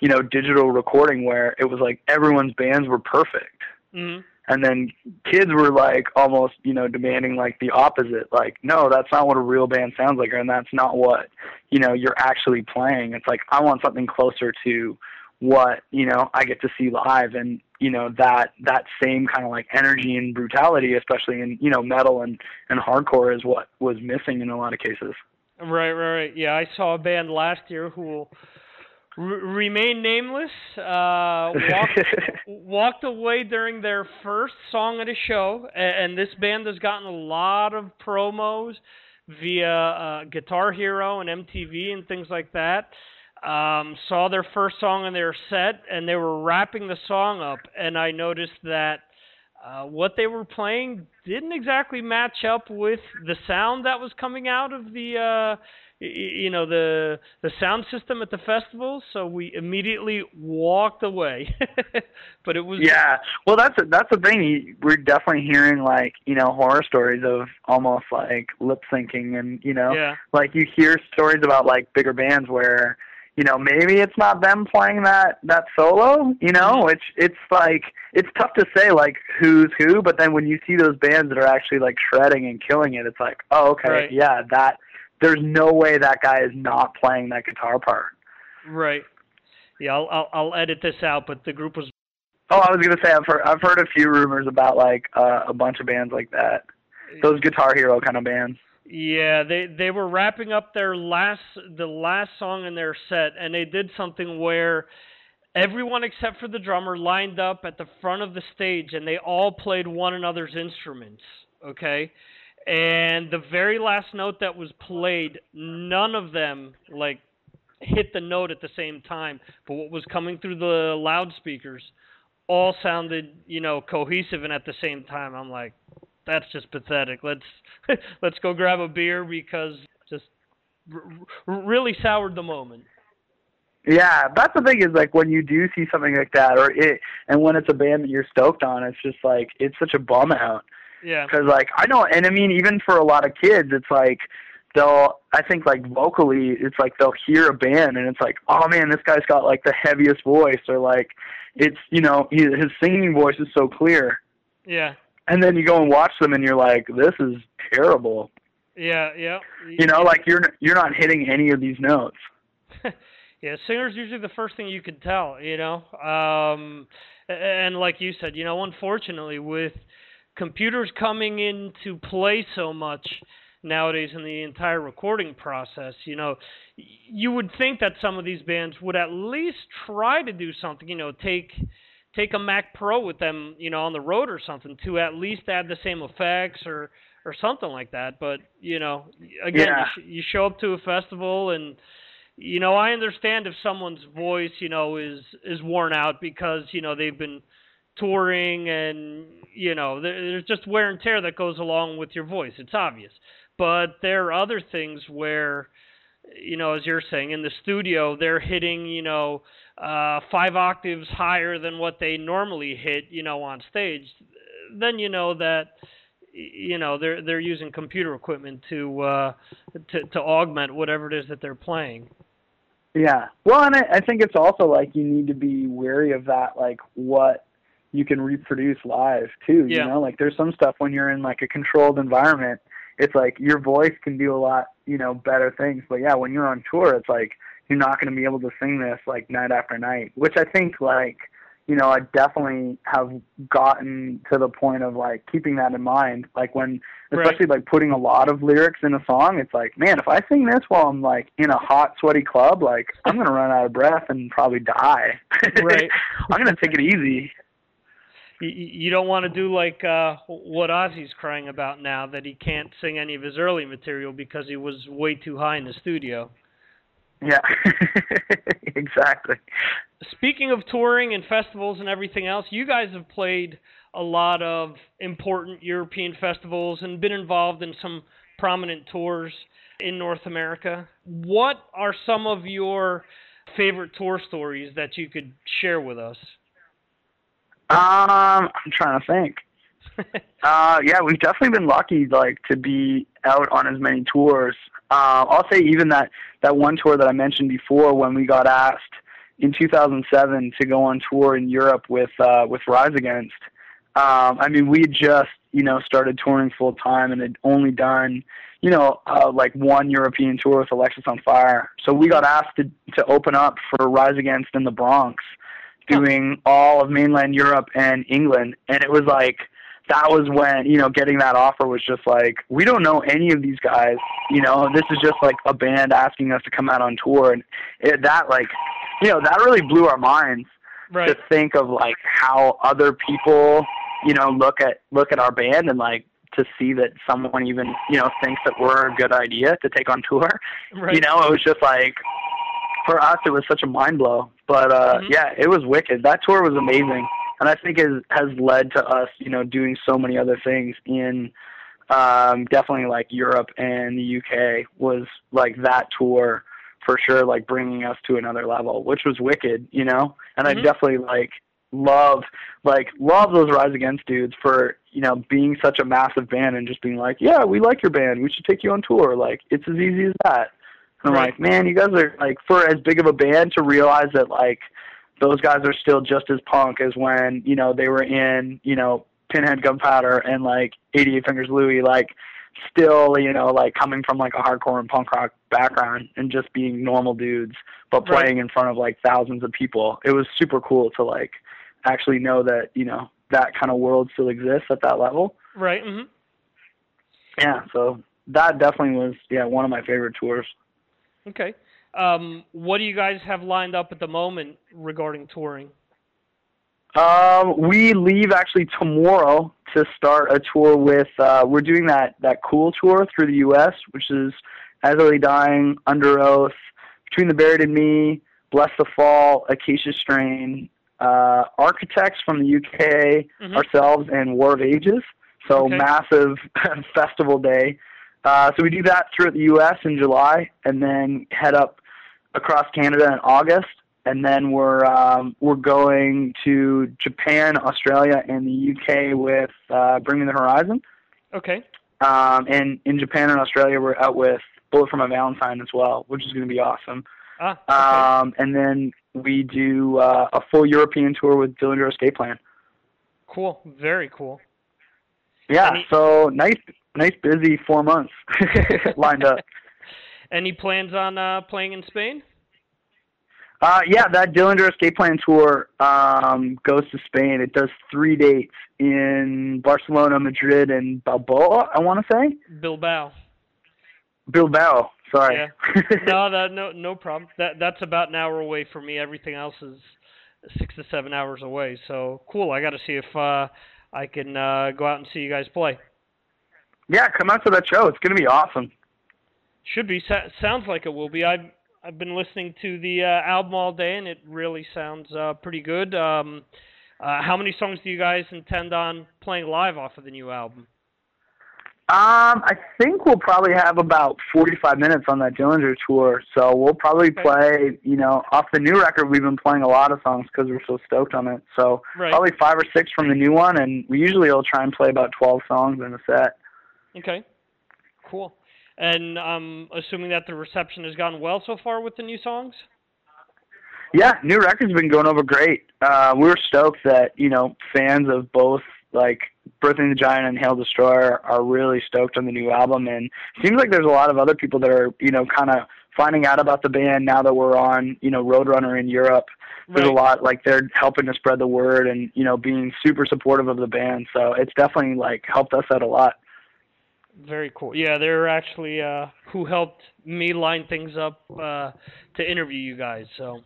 Speaker 28: you know, digital recording where it was like everyone's bands were perfect.
Speaker 34: hmm
Speaker 28: And then kids were like almost, you know, demanding like the opposite. Like, no, that's not what a real band sounds like, and that's not what, you know, you're actually playing. It's like I want something closer to what you know I get to see live, and you know that that same kind of like energy and brutality, especially in you know metal and and hardcore, is what was missing in a lot of cases.
Speaker 34: Right, right, right. Yeah, I saw a band last year who will r- remain nameless. Uh, walked, walked away during their first song at a show, a- and this band has gotten a lot of promos via uh, Guitar Hero and MTV and things like that. Um, saw their first song in their set, and they were wrapping the song up, and I noticed that uh, what they were playing didn't exactly match up with the sound that was coming out of the uh, y- you know the the sound system at the festival. So we immediately walked away. but it was
Speaker 28: Yeah, well, that's a, that's the thing. We're definitely hearing like you know horror stories of almost like lip syncing, and you know,
Speaker 34: Yeah.
Speaker 28: like you hear stories about like bigger bands where you know maybe it's not them playing that that solo. You know, it's it's like it's tough to say like who's who, but then when you see those bands that are actually like shredding and killing it, it's like oh okay,
Speaker 34: Right.
Speaker 28: yeah, that there's no way that guy is not playing that guitar part.
Speaker 34: right. Yeah, I'll, I'll I'll edit this out, but the group was
Speaker 28: Oh, I was gonna say I've heard I've heard a few rumors about like uh, a bunch of bands like that. Those Guitar Hero kind of bands.
Speaker 34: Yeah, they they were wrapping up their last the last song in their set, and they did something where everyone except for the drummer lined up at the front of the stage, and they all played one another's instruments. Okay, and the very last note that was played, none of them like hit the note at the same time, but what was coming through the loudspeakers all sounded, you know, cohesive and at the same time. I'm like, that's just pathetic. Let's let's go grab a beer because just r- r- really soured the moment.
Speaker 28: Yeah, that's the thing is like when you do see something like that, or it, and when it's a band that you're stoked on, it's just like it's such a bum out.
Speaker 34: Yeah.
Speaker 28: Because like I know, and I mean even for a lot of kids, it's like they'll I think like vocally, it's like they'll hear a band and it's like, oh man, this guy's got like the heaviest voice, or like it's you know he, his singing voice is so clear,
Speaker 34: Yeah.
Speaker 28: And then you go and watch them and you're like, this is terrible.
Speaker 34: Yeah. Yeah.
Speaker 28: You know, like you're you're not hitting any of these notes.
Speaker 34: Yeah, singer's usually the first thing you can tell, you know. Um, and like you said, you know, unfortunately, with computers coming into play so much nowadays in the entire recording process, you know, you would think that some of these bands would at least try to do something, you know, take take a Mac Pro with them, you know, on the road or something to at least add the same effects or or something like that. But you know, again,
Speaker 28: Yeah.
Speaker 34: you, sh- you show up to a festival and you know, I understand if someone's voice, you know, is is worn out because you know they've been touring and you know there's just wear and tear that goes along with your voice. It's obvious, but there are other things where, you know, as you're saying in the studio, they're hitting you know uh, five octaves higher than what they normally hit, you know, on stage. Then you know that you know they're they're using computer equipment to uh to to augment whatever it is that they're playing
Speaker 28: Yeah. Well, and I, I think it's also like you need to be wary of that, like what you can reproduce live too.
Speaker 34: Yeah.
Speaker 28: You know, like there's some stuff when you're in like a controlled environment, it's like your voice can do a lot, you know, better things. But yeah, when you're on tour, it's like you're not going to be able to sing this like night after night, which I think like you know, I definitely have gotten to the point of like keeping that in mind. Like when,
Speaker 34: Right.
Speaker 28: especially like putting a lot of lyrics in a song, it's like, man, if I sing this while I'm like in a hot, sweaty club, like I'm gonna run out of breath and probably die.
Speaker 34: Right.
Speaker 28: I'm gonna take it easy.
Speaker 34: You, you don't want to do like uh, what Ozzy's crying about now that he can't sing any of his early material because he was way too high in the studio.
Speaker 28: Yeah, exactly.
Speaker 34: Speaking of touring and festivals and everything else, you guys have played a lot of important European festivals and been involved in some prominent tours in North America. What are some of your favorite tour stories that you could share with us?
Speaker 28: Um, I'm trying to think. uh, yeah, we've definitely been lucky, like, to be out on as many tours. Uh, I'll say even that that one tour that I mentioned before, when we got asked in 2007 to go on tour in Europe with uh, with Rise Against. Um, I mean, we had just you know started touring full time and had only done you know uh, like one European tour with Alexisonfire. So we got asked to to open up for Rise Against in the Bronx Oh. doing all of mainland Europe and England, and it was like that was when you know getting that offer was just like we don't know any of these guys. You know, this is just like a band asking us to come out on tour, and it, that like you know that really blew our minds
Speaker 34: right.
Speaker 28: to think of like how other people you know look at look at our band and like to see that someone even you know thinks that we're a good idea to take on tour.
Speaker 34: Right.
Speaker 28: You know, it was just like for us it was such a mind blow. But uh
Speaker 34: mm-hmm.
Speaker 28: yeah, it was wicked. That tour was amazing. And I think it has led to us, you know, doing so many other things in um definitely like Europe and the UK was like that tour for sure like bringing us to another level, which was wicked, you know? And
Speaker 34: mm-hmm.
Speaker 28: I definitely like love like love those Rise Against dudes for, you know, being such a massive band and just being like, Yeah, we like your band, we should take you on tour. Like it's as easy as that. And I'm like, man, you guys are like for as big of a band to realize that like those guys are still just as punk as when you know they were in you know Pinhead Gunpowder and like 88 Fingers Louie, like still you know like coming from like a hardcore and punk rock background and just being normal dudes, but
Speaker 34: Right.
Speaker 28: playing in front of like thousands of people. It was super cool to like actually know that you know that kind of world still exists at that level.
Speaker 34: Right. hmm
Speaker 28: Yeah, so that definitely was yeah one of my favorite tours.
Speaker 34: Okay. Um, what do you guys have lined up at the moment regarding touring?
Speaker 28: Um, we leave actually tomorrow to start a tour with. Uh, we're doing that that cool tour through the U.S., which is As I Lay Dying, Underoath, Between the Buried and Me, Blessthefall, Acacia Strain, uh, Architects from the UK,
Speaker 34: Mhm.
Speaker 28: ourselves, and War of Ages. So
Speaker 34: Okay.
Speaker 28: massive festival day. Uh, so we do that throughout the U.S. in July, and then head up across Canada in August, and then we're um, we're going to Japan, Australia, and the UK with uh, Bring Me the Horizon.
Speaker 34: Okay.
Speaker 28: Um, and in Japan and Australia, we're out with Bullet for My Valentine as well, which is going to be awesome.
Speaker 34: Ah. Okay.
Speaker 28: Um, and then we do uh, a full European tour with Dillinger Escape Plan.
Speaker 34: cool. Very cool.
Speaker 28: Yeah,
Speaker 34: Any-
Speaker 28: so nice, nice busy four months lined up.
Speaker 34: Any plans on uh, playing in Spain?
Speaker 28: Uh, yeah, that Dillinger Escape Plan tour um, goes to Spain. It does three dates in Barcelona, Madrid, and Balboa. I want to say
Speaker 34: Bilbao.
Speaker 28: Bilbao. Sorry.
Speaker 34: Yeah. no, that no no problem. That that's about an hour away for me. Everything else is six to seven hours away. So cool. I got to see if uh, I can uh, go out and see you guys play.
Speaker 28: Yeah, come out to that show. It's gonna be awesome.
Speaker 34: Should be. Sa- sounds like it will be. I've I've been listening to the uh, album all day, and it really sounds uh, pretty good. Um, uh, how many songs do you guys intend on playing live off of the new album?
Speaker 28: Um, I think we'll probably have about 45 minutes on that Dillinger tour, so we'll probably
Speaker 34: Okay.
Speaker 28: play, you know, off the new record. We've been playing a lot of songs because we're so stoked on it. So
Speaker 34: Right.
Speaker 28: probably five or six from the new one, and we usually will try and play about 12 songs in a set.
Speaker 34: Okay. Cool. And I'm assuming that the reception has gone well so far with the new songs.
Speaker 28: Yeah, new record's been going over great. Uh, we were stoked that you know fans of both like Birthing the Giant and Hail Destroyer are really stoked on the new album, and it seems like there's a lot of other people that are you know kind of finding out about the band now that we're on you know Roadrunner in Europe. There's a lot like they're helping to spread the word and you know being super supportive of the band. So it's definitely like helped us out a lot.
Speaker 34: Very cool. Yeah, they're actually uh, who helped me line things up uh, to interview you guys. So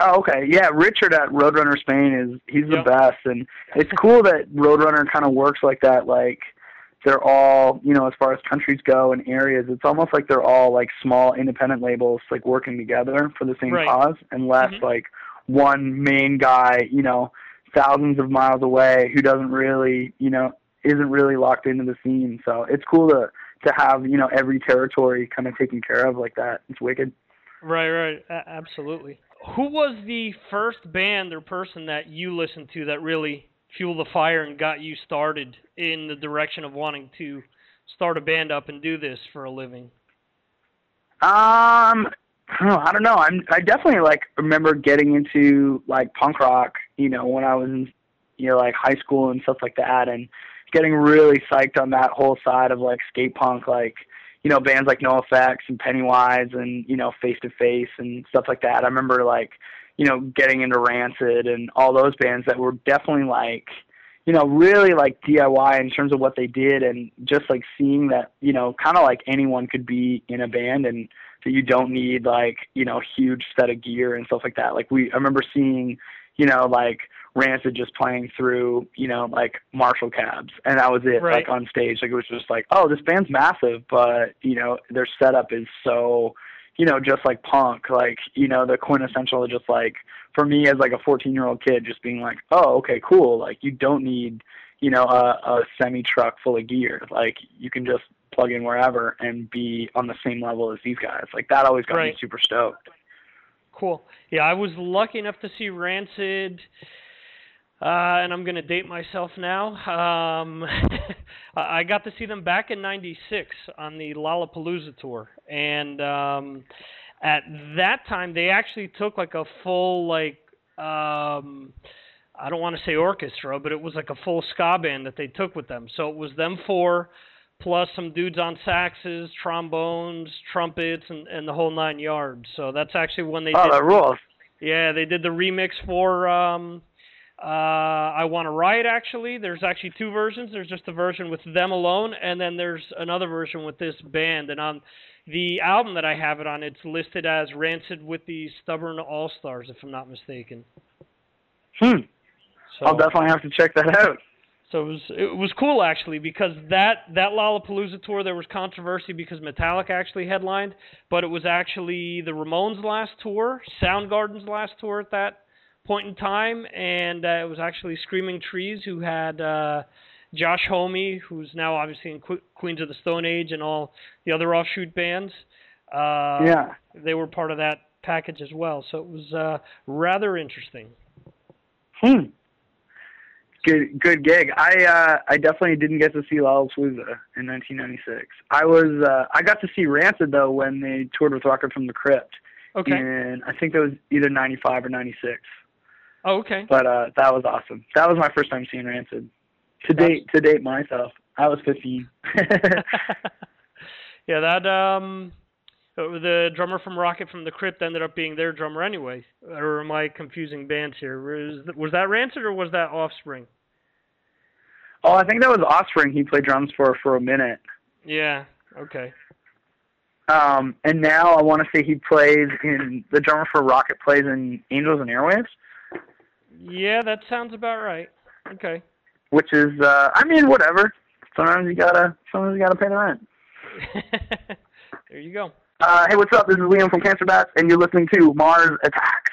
Speaker 28: Oh, okay. Yeah, Richard at Roadrunner Spain is he's the best, and it's cool that Roadrunner kind of works like that. Like they're all, you know, as far as countries go and areas, it's almost like they're all like small independent labels, like working together for the same
Speaker 34: Right.
Speaker 28: cause, and less
Speaker 34: Mhm.
Speaker 28: like one main guy, you know, thousands of miles away who doesn't really, you know, isn't really locked into the scene. So it's cool to to have you know every territory kind of taken care of like that. It's wicked.
Speaker 34: Right, right, A- absolutely. Who was the first band or person that you listened to that really fueled the fire and got you started in the direction of wanting to start a band up and do this for a living?
Speaker 28: Um, I don't know. I'm I definitely like remember getting into like punk rock, you know, when I was in you know like high school and stuff like that, and getting really psyched on that whole side of like skate punk, like you know bands like NOFX and Pennywise and you know Face to Face and stuff like that. I remember like you know getting into Rancid and all those bands that were definitely like you know, really like DIY in terms of what they did and just like seeing that, you know, kind of like anyone could be in a band and that you don't need like, you know, huge set of gear and stuff like that. Like we, I remember seeing, you know, like Rancid just playing through, you know, like Marshall cabs and that was it,
Speaker 34: Right.
Speaker 28: like on stage. Like it was just like, oh, this band's massive, but, you know, their setup is so, you know, just like punk, like, you know, the quintessential just like, for me as like a 14 year old kid, just being like, oh, okay, cool. Like you don't need, you know, a, a semi truck full of gear. Like you can just plug in wherever and be on the same level as these guys. Like that always got
Speaker 34: Right.
Speaker 28: me super stoked.
Speaker 34: Cool. Yeah, I was lucky enough to see Rancid, uh, and I'm going to date myself now. Um, I got to see them back in '96 on the Lollapalooza tour, and um, at that time they actually took like a full like um, I don't want to say orchestra, but it was like a full ska band that they took with them. So it was them four plus some dudes on saxes, trombones, trumpets, and, and the whole nine yards. So that's actually when they
Speaker 28: Oh,
Speaker 34: did
Speaker 28: that rules.
Speaker 34: yeah, they did the remix for um uh I Wanna Riot actually. There's actually two versions. There's just a version with them alone and then there's another version with this band and on the album that I have it on it's listed as Rancid with the Stubborn All Stars if I'm not mistaken.
Speaker 28: Hmm.
Speaker 34: So
Speaker 28: I'll definitely have to check that out.
Speaker 34: so it was it was cool actually because that that Lollapalooza tour there was controversy because Metallica actually headlined, but it was actually the Ramones' last tour, Soundgarden's last tour at that point in time, and uh, it was actually Screaming Trees who had uh, Josh Homme, who's now obviously in que- Queens of the Stone Age and all the other offshoot bands. Uh,
Speaker 28: Yeah.
Speaker 34: they were part of that package as well, so it was uh, rather interesting.
Speaker 28: Hmm. Good, good gig. I uh, I definitely didn't get to see Lollapalooza in 1996. I was uh, I got to see Rancid though when they toured with Rocket from the Crypt.
Speaker 34: Okay.
Speaker 28: And I think that was either 95 or 96.
Speaker 34: Oh, okay.
Speaker 28: But uh, that was awesome. That was my first time seeing Rancid. To date, to date myself, I was 15.
Speaker 34: yeah, that um, the drummer from Rocket from the Crypt ended up being their drummer anyway. Or am I confusing bands here? Was, was that Rancid or was that Offspring?
Speaker 28: oh, I think that was Offspring. He played drums for for a minute.
Speaker 34: Yeah. Okay.
Speaker 28: Um, and now I want to say he plays in the drummer for Rocket plays in Angels and Airwaves,
Speaker 34: Yeah, that sounds about right. Okay.
Speaker 28: which is uh, I mean whatever. Sometimes you gotta sometimes you gotta pay the rent.
Speaker 34: There you go.
Speaker 28: Uh, hey, what's up? This is Liam from Cancer Bats, and you're listening to Mars Attacks.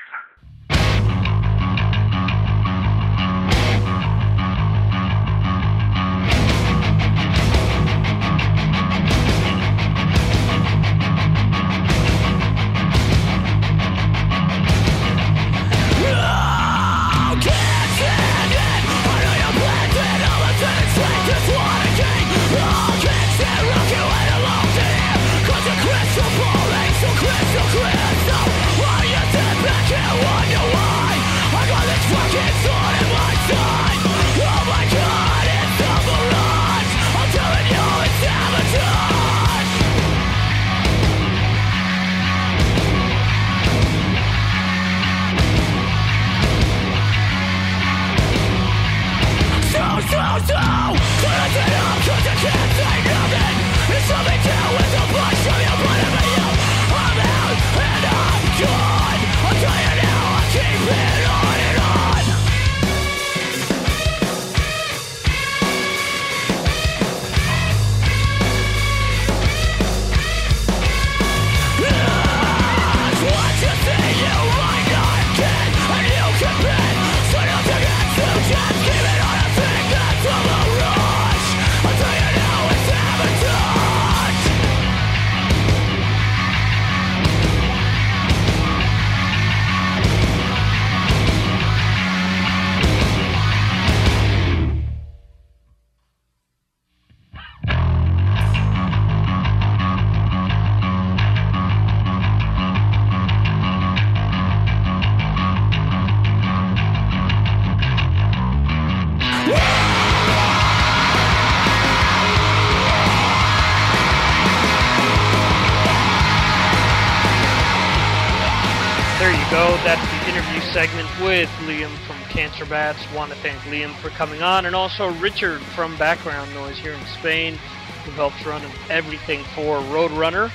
Speaker 35: Bats. Want to thank Liam for coming on, and also Richard from Background Noise here in Spain, who helps run everything for Roadrunner.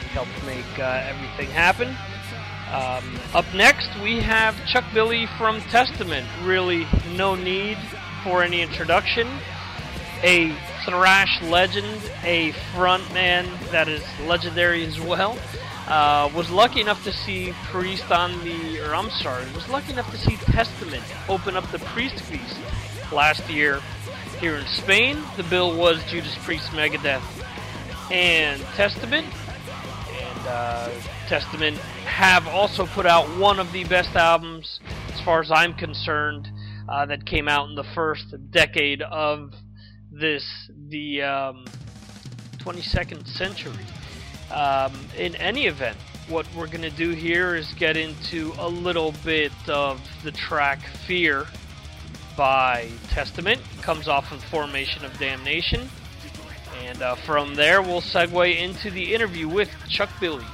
Speaker 35: He helped make uh, everything happen. Um, up next, we have Chuck Billy from Testament. Really, no need for any introduction. A thrash legend, a frontman that is legendary as well. Uh, was lucky enough to see Priest on the, or I'm sorry, was lucky enough to see Testament open up the Priest Feast last year here in Spain. The bill was Judas Priest, Megadeth, and Testament. And uh, Testament have also put out one of the best albums, as far as I'm concerned, uh, that came out in the first decade of this, the um, 22nd century. Um, in any event, what we're going to do here is get into a little bit of the track Fear by Testament. Comes off of Formation of Damnation. And uh, from there, we'll segue into the interview with Chuck Billy.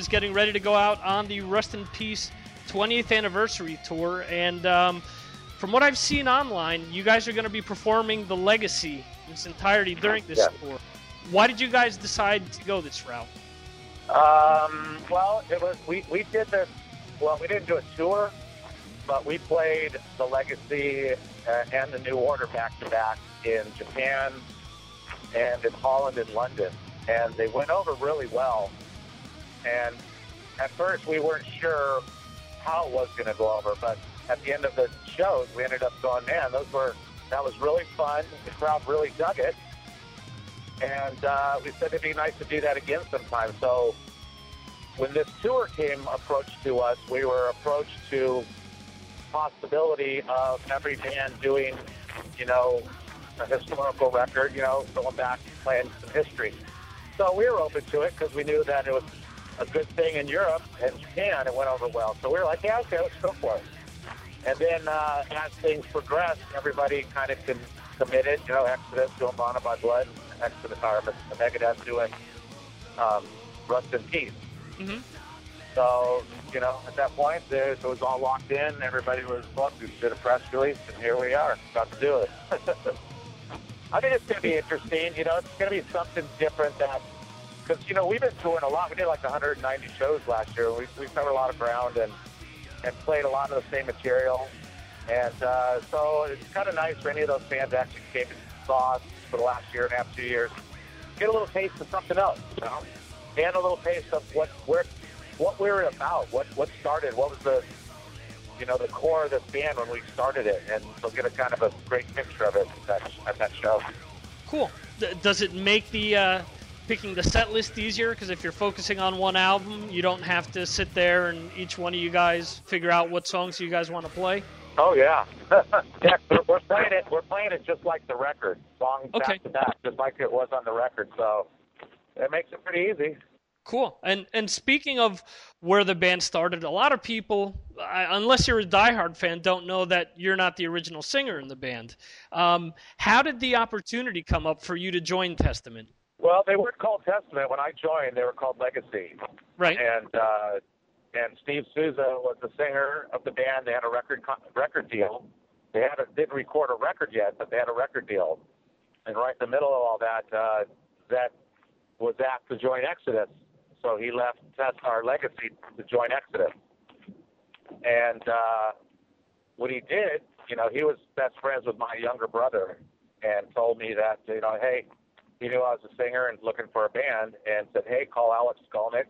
Speaker 35: Is getting ready to go out on the Rust in Peace 20th anniversary tour, and um, from what I've seen online, you guys are going to be performing the Legacy in its entirety during this yeah. tour. Why did you guys decide to go this route?
Speaker 4: Um, well, it was we, we did this. Well, we didn't do a tour, but we played the Legacy uh, and the New Order back to back in Japan and in Holland and London, and they went over really well. And at first, we weren't sure how it was going to go over, but at the end of the shows, we ended up going, man, those were that was really fun. The crowd really dug it, and uh, we said it'd be nice to do that again sometime. So when this tour came approached to us, we were approached to possibility of every band doing, you know, a historical record, you know, going back and playing some history. So we were open to it because we knew that it was a good thing in Europe and Japan. It went over well. So we were like, yeah, okay, let's go for it. And then uh, as things progressed, everybody kind of con- committed. You know, Exodus doing Bonded by Blood, Exodus, or Megadeth doing um, Rust in Peace.
Speaker 35: Mm-hmm.
Speaker 4: So, you know, at that point, there, it was all locked in. Everybody was booked. We did a press release, and here we are. Got to do it. I think it's going to be interesting. You know, it's going to be something different that because you know we've been touring a lot. We did like 190 shows last year. We we covered a lot of ground, and and played a lot of the same material. And uh, so it's kind of nice for any of those fans that actually came and saw us for the last year and a half, two years, get a little taste of something else, you know, and a little taste of what we're what we were about, what what started, what was the you know the core of this band when we started it, and so get a kind of a great picture of it at that, at that show.
Speaker 34: Cool. Does it make the uh, picking the set list easier? Because if you're focusing on one album, you don't have to sit there and each one of you guys figure out what songs you guys want to play.
Speaker 4: Oh yeah, yeah. We're, playing it. We're playing it just like the record, song
Speaker 34: Okay.
Speaker 4: back to back, just like it was on the record. So it makes it pretty easy.
Speaker 34: Cool. And and speaking of where the band started, a lot of people, unless you're a diehard fan, don't know that you're not the original singer in the band. Um, how did the opportunity come up for you to join Testament?
Speaker 4: Well, they weren't called Testament when I joined. They were called Legacy.
Speaker 34: Right.
Speaker 4: And uh, and Steve Souza was the singer of the band. They had a record co- record deal. They had a, didn't record a record yet, but they had a record deal. And right in the middle of all that, uh, that was asked to join Exodus. So he left Test our Legacy to join Exodus. And uh, what he did, you know, he was best friends with my younger brother, and told me that, you know, hey, he knew I was a singer and looking for a band, and said, hey, call Alex Skolnick,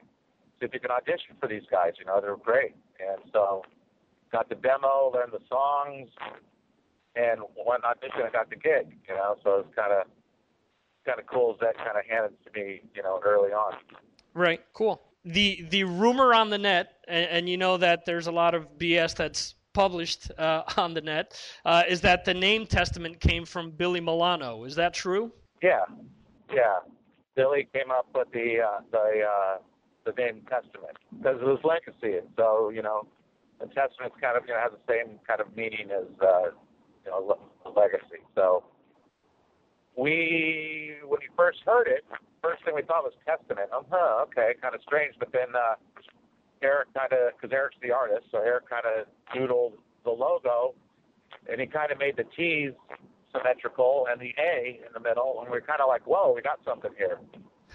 Speaker 4: see if you can audition for these guys. You know, they're great. And so got the demo, learned the songs, and went audition and got the gig. You know, so it's kind of kind of cool as that kind of handed to me, you know, early on.
Speaker 34: Right. Cool. The the rumor on the net, and, and you know that there's a lot of BS that's published uh, on the net, uh, is that the name Testament came from Billy Milano. Is that true?
Speaker 4: Yeah, yeah. Billy came up with the uh, the uh, the name Testament because it was legacy, so you know, the Testament kind of you know has the same kind of meaning as uh, you know le- legacy. So we when we first heard it, first thing we thought was Testament. Oh, huh, okay, kind of strange. But then uh, Eric kind of because Eric's the artist, so Eric kind of doodled the logo, and he kind of made the T's symmetrical and the A in the middle, and we're kind of like, whoa, we got something here.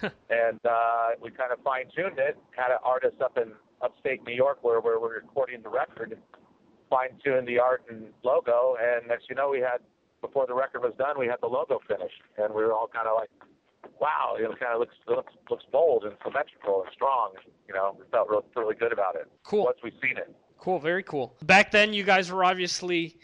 Speaker 4: and uh, we kind of fine tuned it, had an artist up in upstate New York where, where we're recording the record, fine tuned the art and logo, and next you know we had before the record was done, we had the logo finished, and we were all kind of like, wow, it kind of looks looks looks bold and symmetrical and strong. You know, we felt really really good about it.
Speaker 34: Cool.
Speaker 4: Once we seen it.
Speaker 34: Cool. Very cool. Back then, you guys were obviously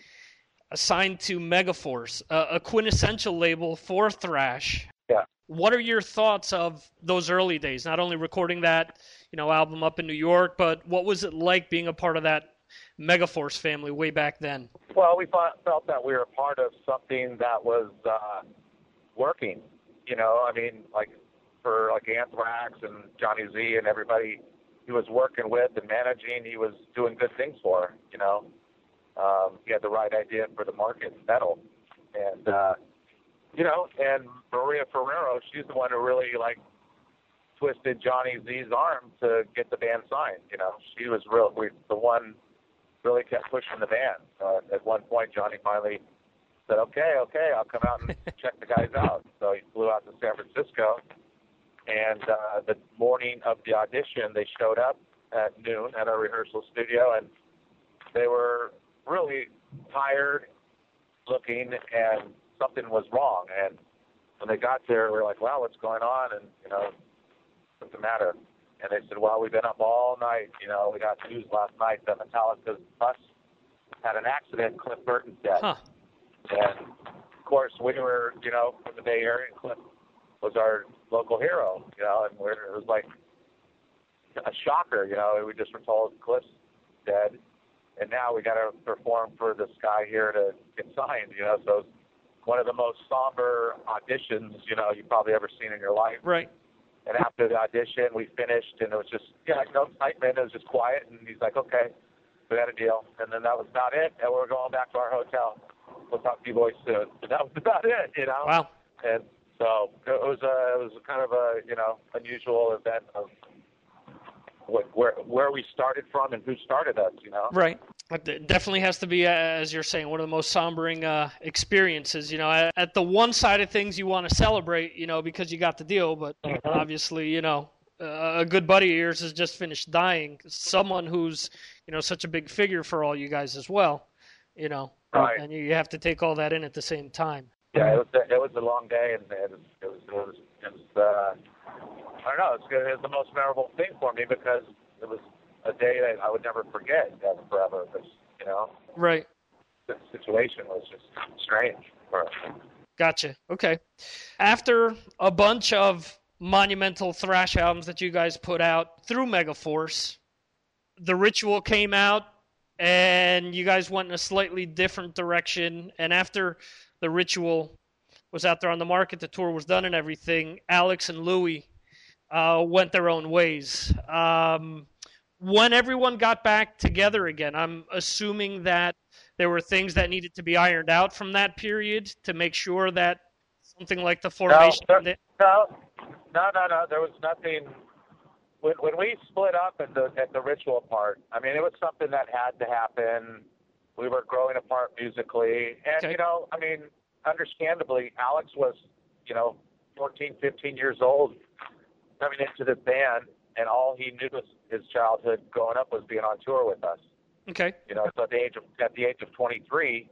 Speaker 34: assigned to Megaforce, a quintessential label for thrash.
Speaker 4: Yeah.
Speaker 34: What are your thoughts of those early days? Not only recording that, you know, album up in New York, but what was it like being a part of that Megaforce family way back then?
Speaker 4: Well, we thought, felt that we were part of something that was uh, working. You know, I mean, like for like Anthrax and Johnny Z and everybody he was working with and managing, he was doing good things for. You know, um, he had the right idea for the market metal, and uh, you know, and Maria Ferrero, she's the one who really like twisted Johnny Z's arm to get the band signed. You know, she was real we, the one really kept pushing the band. Uh, at one point, Johnny finally said, "Okay, okay, I'll come out and check the guys out." So he flew out to San Francisco, and uh, the morning of the audition, they showed up at noon at our rehearsal studio, and they were really tired looking, and something was wrong. And when they got there, we were like, "Wow, what's going on?" And you know, what's the matter? And they said, well, we've been up all night. You know, we got news last night that Metallica's bus had an accident. Cliff Burton's dead.
Speaker 34: Huh.
Speaker 4: And of course, we were, you know, from the Bay Area, and Cliff was our local hero. You know, and we're, it was like a shocker. You know, we just were told Cliff's dead, and now we got to perform for this guy here to get signed. You know, so it's one of the most somber auditions you know you've probably ever seen in your life.
Speaker 34: Right.
Speaker 4: And after the audition, we finished, and it was just yeah, like no excitement. It was just quiet, and he's like, "Okay, we got a deal." And then that was about it. And we we're going back to our hotel. We'll talk to you boys soon. And that was about it, you know.
Speaker 34: Wow.
Speaker 4: And so it was a it was kind of a you know unusual event of what, where where we started from and who started us, you know.
Speaker 34: Right. But it definitely has to be, uh, as you're saying, one of the most sombering uh, experiences. You know, at, the one side of things, you want to celebrate, you know, because you got the deal, but obviously, you know, a good buddy of yours has just finished dying. Someone who's you know such a big figure for all you guys as well. You know,
Speaker 4: Right.
Speaker 34: and you have to take all that in at the same time.
Speaker 4: Yeah, it was it was a long day, and, and it was it was it was uh, I don't know. It's good. It was the most memorable thing for me because it was a day that I would never forget uh, forever. Because you know,
Speaker 34: Right.
Speaker 4: the situation was just strange for us.
Speaker 34: Gotcha. Okay. After a bunch of monumental thrash albums that you guys put out through Megaforce, the Ritual came out, and you guys went in a slightly different direction. And after the Ritual was out there on the market, the tour was done, and everything. Alex and Louie uh, went their own ways. Um, when everyone got back together again, I'm assuming that there were things that needed to be ironed out from that period to make sure that something like the formation.
Speaker 4: No, there- no, no, no, no. There was nothing. When, when we split up at the at the ritual part, I mean, it was something that had to happen. We were growing apart musically, and you know, I mean, understandably, Alex was, you know, 14, 15 years old coming into this band, and all he knew was his childhood growing up was being on tour with us.
Speaker 34: Okay.
Speaker 4: You know, so at the age of at the age of 23,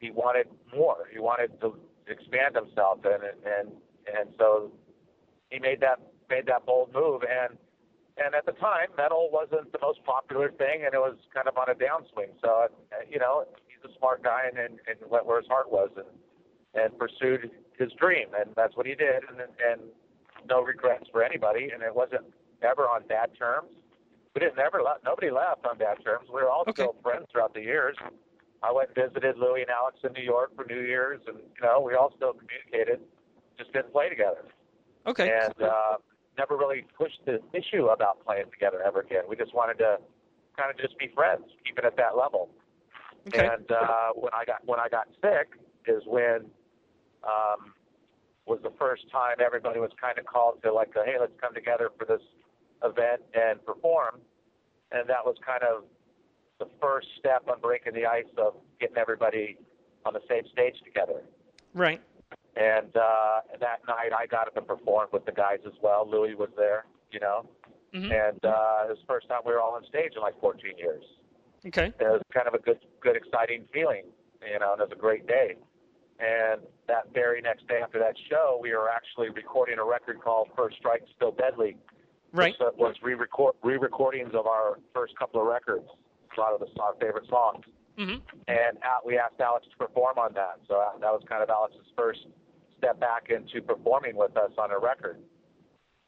Speaker 4: he wanted more. He wanted to expand himself, and and and so he made that made that bold move. And and at the time, metal wasn't the most popular thing, and it was kind of on a downswing. So uh, you know, he's a smart guy, and and, and went where his heart was, and and pursued his dream, and that's what he did. And and no regrets for anybody, and it wasn't ever on bad terms. We didn't ever let nobody left on bad terms. We were all still friends throughout the years. I went and visited Louie and Alex in New York for New Year's, and you know we all still communicated, just didn't play together.
Speaker 34: Okay.
Speaker 4: And uh, never really pushed the issue about playing together ever again. We just wanted to kind of just be friends, keep it at that level.
Speaker 34: Okay.
Speaker 4: And uh, when I got when I got sick is when um, was the first time everybody was kind of called to like, hey, let's come together for this event and perform. And that was kind of the first step on breaking the ice of getting everybody on the same stage together.
Speaker 34: Right.
Speaker 4: And uh, that night, I got up and performed with the guys as well. Louis was there, you know,
Speaker 34: Mhm.
Speaker 4: and uh, it was the first time we were all on stage in like 14 years.
Speaker 34: Okay.
Speaker 4: It was kind of a good, good, exciting feeling, you know, and it was a great day. And that very next day after that show, we were actually recording a record called First Strike Still Deadly,
Speaker 34: Right.
Speaker 4: which was re-record, re-recordings of our first couple of records, a lot of the, our favorite songs
Speaker 34: Mm-hmm.
Speaker 4: and Al- we asked Alex to perform on that. So uh, that was kind of Alex's first step back into performing with us on a record.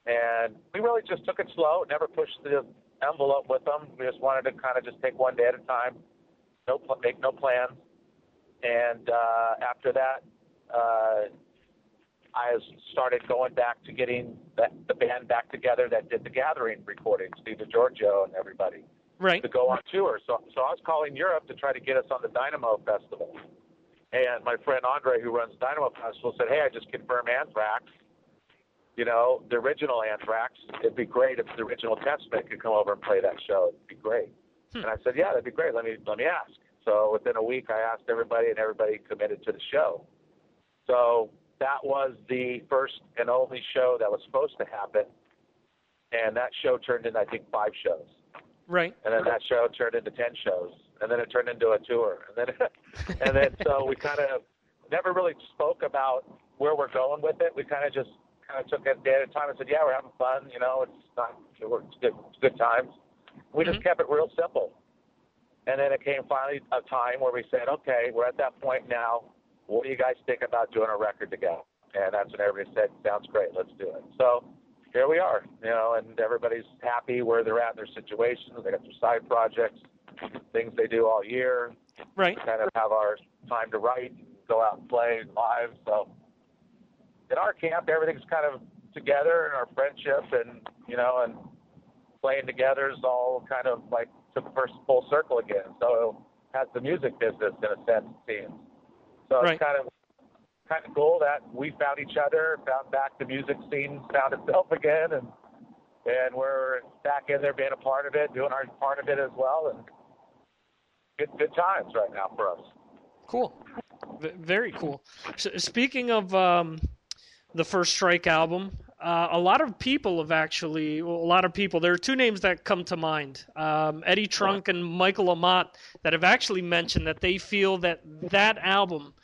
Speaker 4: And we really just took it slow, never pushed the envelope with them. We just wanted to kind of just take one day at a time, no pl- make no plans. And uh, after that, uh, I started going back to getting the, the band back together that did the Gathering recording, Steve DiGiorgio and everybody
Speaker 34: Right.
Speaker 4: to go on tour. So, so I was calling Europe to try to get us on the Dynamo Festival. And my friend Andre, who runs Dynamo Festival, said, "Hey, I just confirmed Anthrax. You know, the original Anthrax. It'd be great if the original Testament could come over and play that show. It'd be great." And I said, "Yeah, that'd be great. Let me let me ask." So within a week, I asked everybody, and everybody committed to the show. So that was the first and only show that was supposed to happen, and that show turned into I think five shows
Speaker 34: Right.
Speaker 4: and then that show turned into ten shows, and then it turned into a tour, and then and then so we kind of never really spoke about where we're going with it. We kind of just kind of took it day at a time and said, yeah, we're having fun, you know, it's not it's good, it's good times. We just mm-hmm. kept it real simple, and then it came finally a time where we said, okay, we're at that point now. What do you guys think about doing a record together? And that's when everybody said, sounds great, let's do it. So here we are, you know, and everybody's happy where they're at in their situations. They got their side projects, things they do all year.
Speaker 34: Right.
Speaker 4: We kind of have our time to write, go out and play live. So in our camp, everything's kind of together in our friendship, and you know, and playing together is all kind of like took the first full circle again. So has the music business in a sense, it seems. So
Speaker 34: Right.
Speaker 4: it's kind of kind of cool that we found each other, found back the music scene, found itself again, and and we're back in there being a part of it, doing our part of it as well, and good good times right now for us.
Speaker 34: Cool. V- very cool. S speaking of um, the first Strike album, uh, a lot of people have actually, well, a lot of people, there are two names that come to mind um, Eddie Trunk and Michael Amott that have actually mentioned that they feel that that album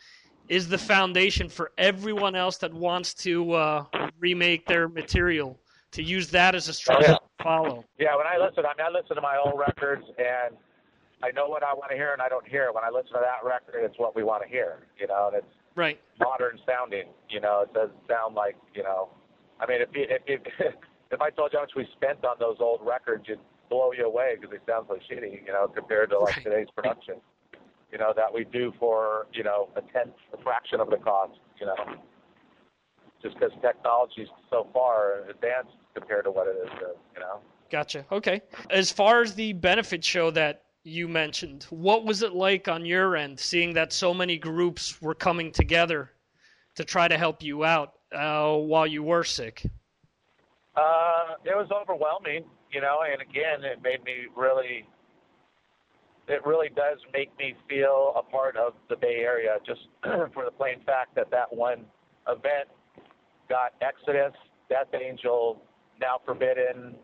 Speaker 34: is the foundation for everyone else that wants to uh, remake their material, to use that as a strategy
Speaker 4: Oh, yeah.
Speaker 34: to follow.
Speaker 4: Yeah, when I listen, I mean, I listen to my old records, and I know what I want to hear, and I don't hear it. When I listen to that record, it's what we want to hear, you know, and it's
Speaker 34: Right.
Speaker 4: modern sounding. You know, it doesn't sound like, you know, I mean, if you, if you, if I told you how much we spent on those old records, you'd blow you away because they sound so shitty, you know, compared to like today's production. You know, that we do for, you know, a tenth, a fraction of the cost, you know, just because technology's so far advanced compared to what it is, uh, you know.
Speaker 34: Gotcha. Okay. As far as the benefit show that you mentioned, what was it like on your end, seeing that so many groups were coming together to try to help you out uh, while you were sick?
Speaker 4: Uh, it was overwhelming, you know, and again, it made me really. It really does make me feel a part of the Bay Area, just for the plain fact that that one event got Exodus, Death Angel, Now Forbidden,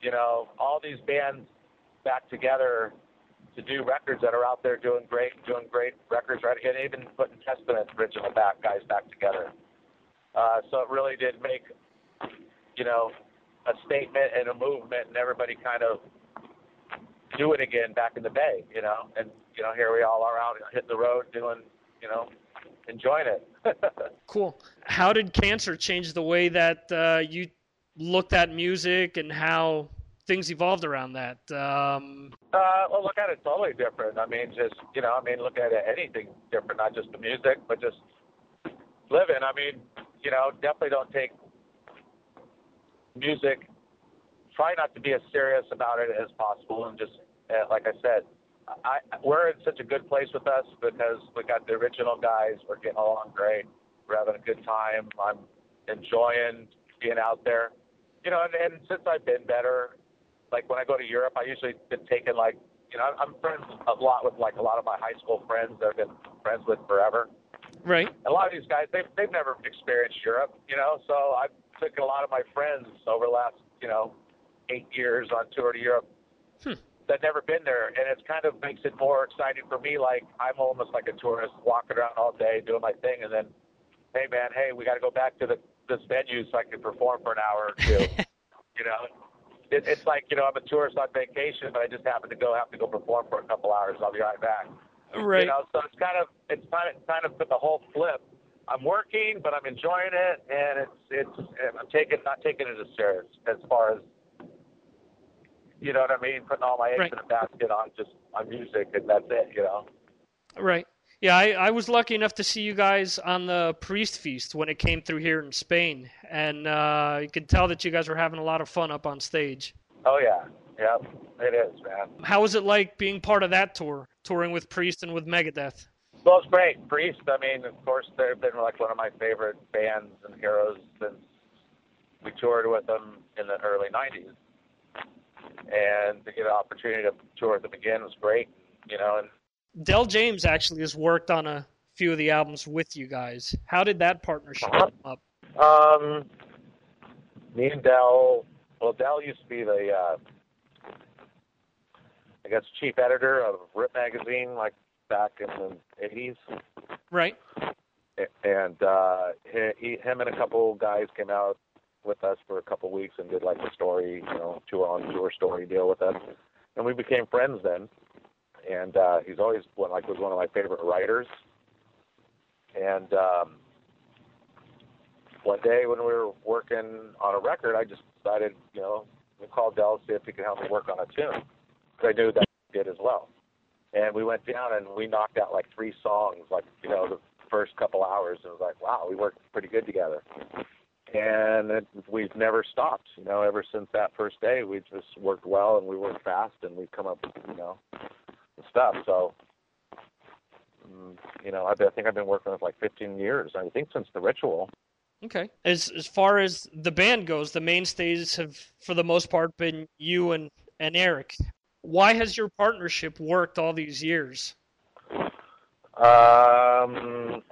Speaker 4: you know, all these bands back together to do records that are out there doing great, doing great records, right? And even putting Testament original back guys back together. Uh, so it really did make you know, a statement and a movement, and everybody kind of do it again back in the Bay, you know. And you know, here we all are out hitting the road, doing, you know, enjoying it.
Speaker 34: Cool. How did cancer change the way that uh, you looked at music and how things evolved around that? Um,
Speaker 4: uh, well, look at it totally different. I mean, just you know, I mean, look at it, anything different, not just the music, but just living. I mean, you know, definitely don't take music. Try not to be as serious about it as possible, and just uh, like I said, I we're in such a good place with us because we got the original guys. We're getting along great. We're having a good time. I'm enjoying being out there. You know, and, and since I've been better, like when I go to Europe, I usually been taking like, you know, I'm friends a lot with like a lot of my high school friends that I've been friends with forever.
Speaker 34: Right.
Speaker 4: A lot of these guys, they've they've never experienced Europe, you know. So I've taken a lot of my friends over the last, you know, eight years on tour to Europe
Speaker 34: Hmm.
Speaker 4: that never been there, and it kind of makes it more exciting for me. Like I'm almost like a tourist, walking around all day doing my thing, and then, hey man, hey, we got to go back to the this venue so I can perform for an hour or two. you know, it, it's like you know I'm a tourist on vacation, but I just happen to go have to go perform for a couple hours. I'll be right back.
Speaker 34: Right.
Speaker 4: You know, so it's kind of it's kind of kind of the whole flip. I'm working, but I'm enjoying it, and it's it's I'm taking not taking it as serious as far as you know what I mean. Putting all my eggs
Speaker 34: Right.
Speaker 4: in a basket on just on music, and that's it. You know.
Speaker 34: Right. Yeah, I, I was lucky enough to see you guys on the Priest Feast when it came through here in Spain, and uh, you could tell that you guys were having a lot of fun up on stage.
Speaker 4: Oh yeah, yeah, it is, man.
Speaker 34: How was it like being part of that tour, touring with Priest and with Megadeth?
Speaker 4: Well, it's great. Priest, I mean, of course, they've been like one of my favorite bands and heroes since we toured with them in the early 90s. And to get an opportunity to tour with them again was great, you know. And
Speaker 34: Del James actually has worked on a few of the albums with you guys. How did that partnership come up?
Speaker 4: um, me and Del, well, Del used to be the, uh, I guess, chief editor of Rip Magazine, like back in the 80s.
Speaker 34: Right.
Speaker 4: and uh, he, he, him and a couple guys came out with us for a couple weeks and did like a story, you know, tour on tour story deal with us, and we became friends then. And uh, he's always one like was one of my favorite writers. And um, one day when we were working on a record, I just decided, you know, we called Del see if he could help me work on a tune. 'Cause I knew that did as well. And we went down and we knocked out like three songs, like you know, the first couple hours. And it was like, wow, we worked pretty good together. And it, we've never stopped, you know, ever since that first day. We just worked well and we worked fast and we've come up, with, you know, stuff. So, mm, you know, I, I think I've been working with like 15 years. I think since the ritual.
Speaker 34: Okay. As as far as the band goes, the mainstays have, for the most part, been you and and Eric. Why has your partnership worked all these years?
Speaker 4: Um,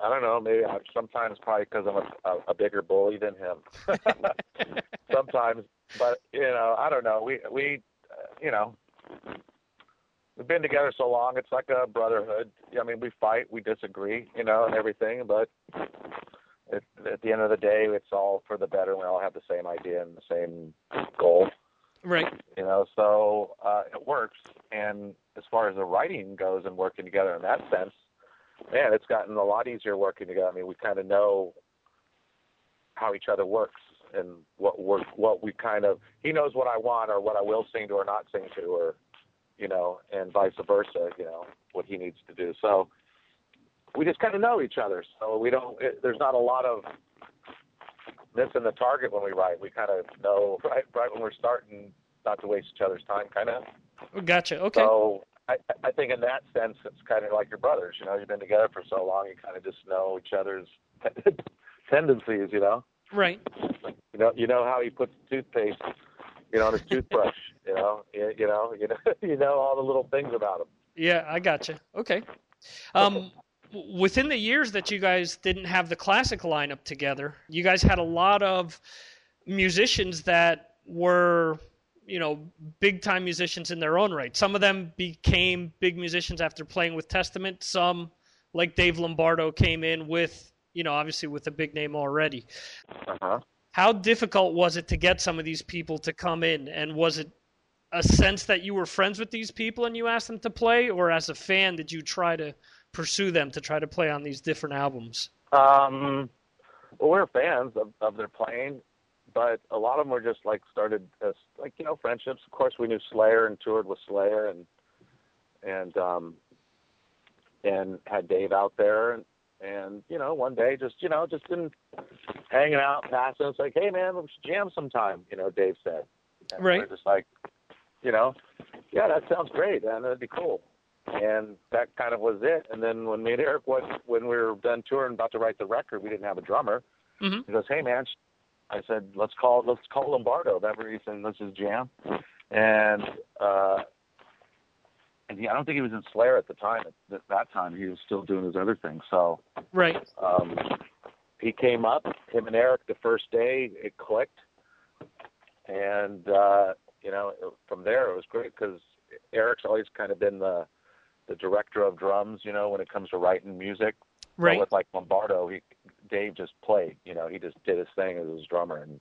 Speaker 4: I don't know. Maybe I, sometimes probably because I'm a, a, a bigger bully than him. sometimes, but you know, I don't know. We we, uh, you know, we've been together so long. It's like a brotherhood. I mean, we fight, we disagree, you know, and everything. But at, at the end of the day, it's all for the better. We all have the same idea and the same goal.
Speaker 34: Right.
Speaker 4: You know, so uh, it works. And as far as the writing goes and working together in that sense, man, it's gotten a lot easier working together. I mean, we kind of know how each other works and what work, what we kind of. He knows what I want or what I will sing to or not sing to, or you know, and vice versa. You know, what he needs to do. So we just kind of know each other. So we don't. It, there's not a lot of missing the target when we write. We kind of know right right when we're starting not to waste each other's time, kind of.
Speaker 34: Gotcha. Okay.
Speaker 4: So I, I think in that sense, it's kind of like your brothers. You know, you've been together for so long, you kind of just know each other's tendencies. You know.
Speaker 34: Right.
Speaker 4: You know, you know how he puts toothpaste, you know, on his toothbrush. You know, you, you know, you know, you know all the little things about him.
Speaker 34: Yeah, I gotcha. Okay. Um, within the years that you guys didn't have the classic lineup together, you guys had a lot of musicians that were you know, big time musicians in their own right. Some of them became big musicians after playing with Testament. Some, like Dave Lombardo, came in with, you know, obviously with a big name already.
Speaker 4: Uh-huh.
Speaker 34: How difficult was it to get some of these people to come in? And was it a sense that you were friends with these people and you asked them to play? Or as a fan, did you try to pursue them to try to play on these different albums?
Speaker 4: Um, well, we're fans of, of their playing but a lot of them were just like started as like you know friendships. Of course, we knew Slayer and toured with Slayer and and um and had Dave out there and and you know one day just you know just been hanging out passing. It's like hey man, let's jam sometime. You know, Dave said. And
Speaker 34: right.
Speaker 4: We're just like you know, yeah, that sounds great, and that'd be cool. And that kind of was it. And then when me and Eric went, when we were done touring, about to write the record, we didn't have a drummer.
Speaker 34: Mm-hmm.
Speaker 4: He goes, "Hey man, I said, let's call let's call Lombardo. He said, let's just jam. And uh, and he, I don't think he was in Slayer at the time. At that time, he was still doing his other thing. So
Speaker 34: right.
Speaker 4: Um, he came up. Him and Eric. The first day, it clicked. And uh, you know, from there, it was great because Eric's always kind of been the the director of drums. You know, when it comes to writing music.
Speaker 34: Right.
Speaker 4: But with like Lombardo, he Dave just played. You know, he just did his thing as his drummer, and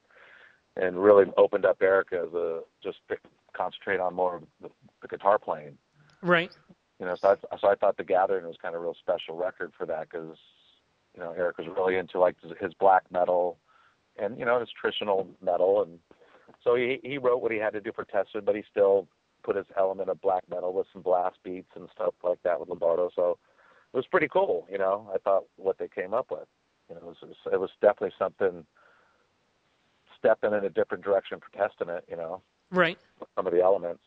Speaker 4: and really opened up Eric as a just concentrate on more of the, the guitar playing.
Speaker 34: Right.
Speaker 4: You know, so I, so I thought the Gathering was kind of a real special record for that because you know Eric was really into like his black metal and you know his traditional metal, and so he he wrote what he had to do for Testament, but he still put his element of black metal with some blast beats and stuff like that with Lombardo. So it was pretty cool. You know, I thought what they came up with. You know, it was, it was definitely something stepping in a different direction for Testament. You know,
Speaker 34: right?
Speaker 4: Some of the elements.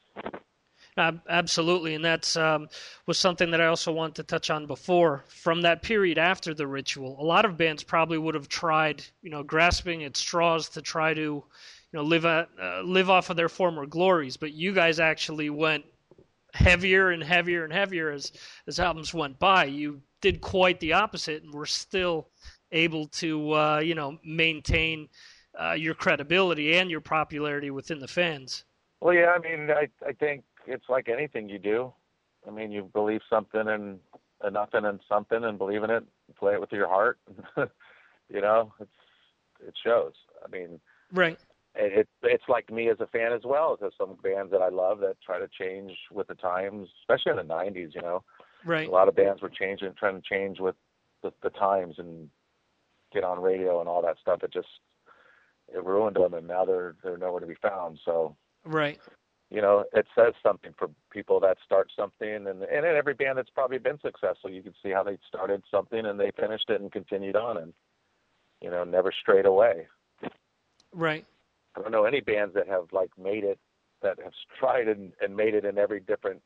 Speaker 34: Uh, absolutely, and that's um, was something that I also wanted to touch on before. From that period after the ritual, a lot of bands probably would have tried, you know, grasping at straws to try to, you know, live at, uh, live off of their former glories. But you guys actually went heavier and heavier and heavier as as albums went by. You did quite the opposite, and were still able to uh, you know maintain uh, your credibility and your popularity within the fans.
Speaker 4: Well, yeah, I mean, I I think it's like anything you do. I mean, you believe something and nothing and something and believe in it, play it with your heart. you know, it's it shows. I mean,
Speaker 34: right.
Speaker 4: It, it's like me as a fan as well. There's some bands that I love that try to change with the times, especially in the '90s. You know,
Speaker 34: right.
Speaker 4: A lot of bands were changing, trying to change with the, the times and get on radio and all that stuff. It just it ruined them, and now they're they're nowhere to be found. So
Speaker 34: right,
Speaker 4: you know, it says something for people that start something, and and in every band that's probably been successful, you can see how they started something and they finished it and continued on, and you know, never strayed away.
Speaker 34: Right.
Speaker 4: I don't know any bands that have like made it that have tried and, and made it in every different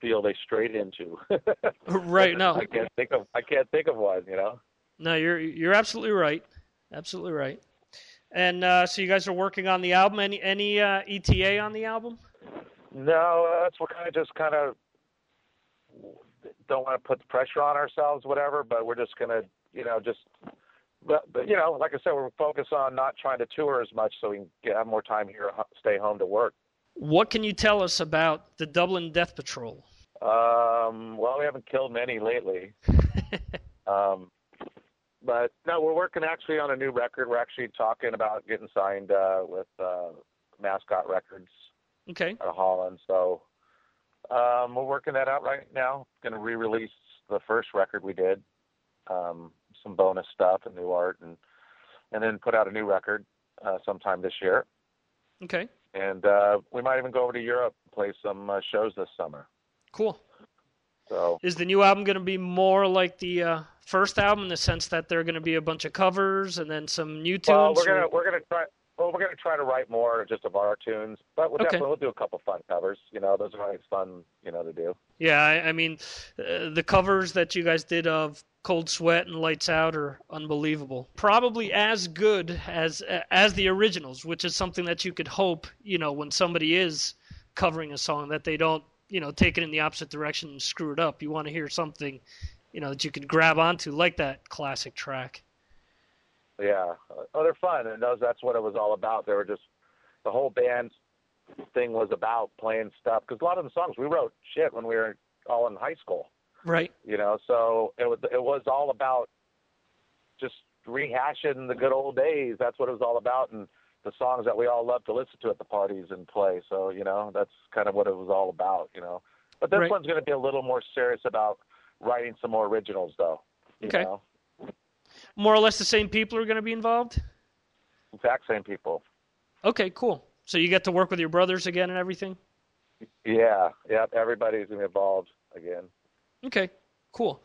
Speaker 4: field they strayed into.
Speaker 34: right. No,
Speaker 4: I can't think of I can't think of one. You know.
Speaker 34: No, you're you're absolutely right. Absolutely right. And uh, so you guys are working on the album. Any any uh, ETA on the album?
Speaker 4: No, that's what kind of just kind of don't want to put the pressure on ourselves, whatever. But we're just gonna, you know, just. But, but you know, like I said, we're focused on not trying to tour as much, so we can get, have more time here, stay home to work.
Speaker 34: What can you tell us about the Dublin Death Patrol?
Speaker 4: Um, well, we haven't killed many lately. um, but no, we're working actually on a new record. We're actually talking about getting signed uh, with uh, Mascot Records
Speaker 34: Okay.
Speaker 4: out of Holland. So um, we're working that out right now. Going to re-release the first record we did, um, some bonus stuff and new art, and and then put out a new record uh, sometime this year.
Speaker 34: Okay.
Speaker 4: And uh, we might even go over to Europe and play some uh, shows this summer.
Speaker 34: Cool.
Speaker 4: So
Speaker 34: Is the new album going to be more like the uh, first album in the sense that there are going to be a bunch of covers and then some new tunes?
Speaker 4: well, we're gonna we're gonna try. Well, we're gonna try to write more just of our tunes, but we'll
Speaker 34: Okay.
Speaker 4: definitely we'll do a couple fun covers. You know, those are always fun. You know, to do.
Speaker 34: Yeah, I, I mean, uh, the covers that you guys did of Cold Sweat and Lights Out are unbelievable. Probably as good as as the originals, which is something that you could hope, you know, when somebody is covering a song that they don't, you know, take it in the opposite direction and screw it up. You want to hear something, you know, that you could grab onto, like that classic track.
Speaker 4: Yeah. Oh, they're fun, and those that's what it was all about. They were just the whole band thing was about playing stuff because a lot of the songs we wrote shit when we were all in high school.
Speaker 34: Right.
Speaker 4: You know, so it was it was all about just rehashing the good old days. That's what it was all about, and the songs that we all love to listen to at the parties and play. So you know, that's kind of what it was all about. You know, but this
Speaker 34: Right.
Speaker 4: one's going to be a little more serious about writing some more originals, though. you
Speaker 34: Okay.
Speaker 4: know?
Speaker 34: More or less the same people are going to be involved.
Speaker 4: exact same people.
Speaker 34: Okay, cool. So you get to work with your brothers again and everything.
Speaker 4: Yeah, yeah. Everybody's gonna be involved again.
Speaker 34: Okay, cool.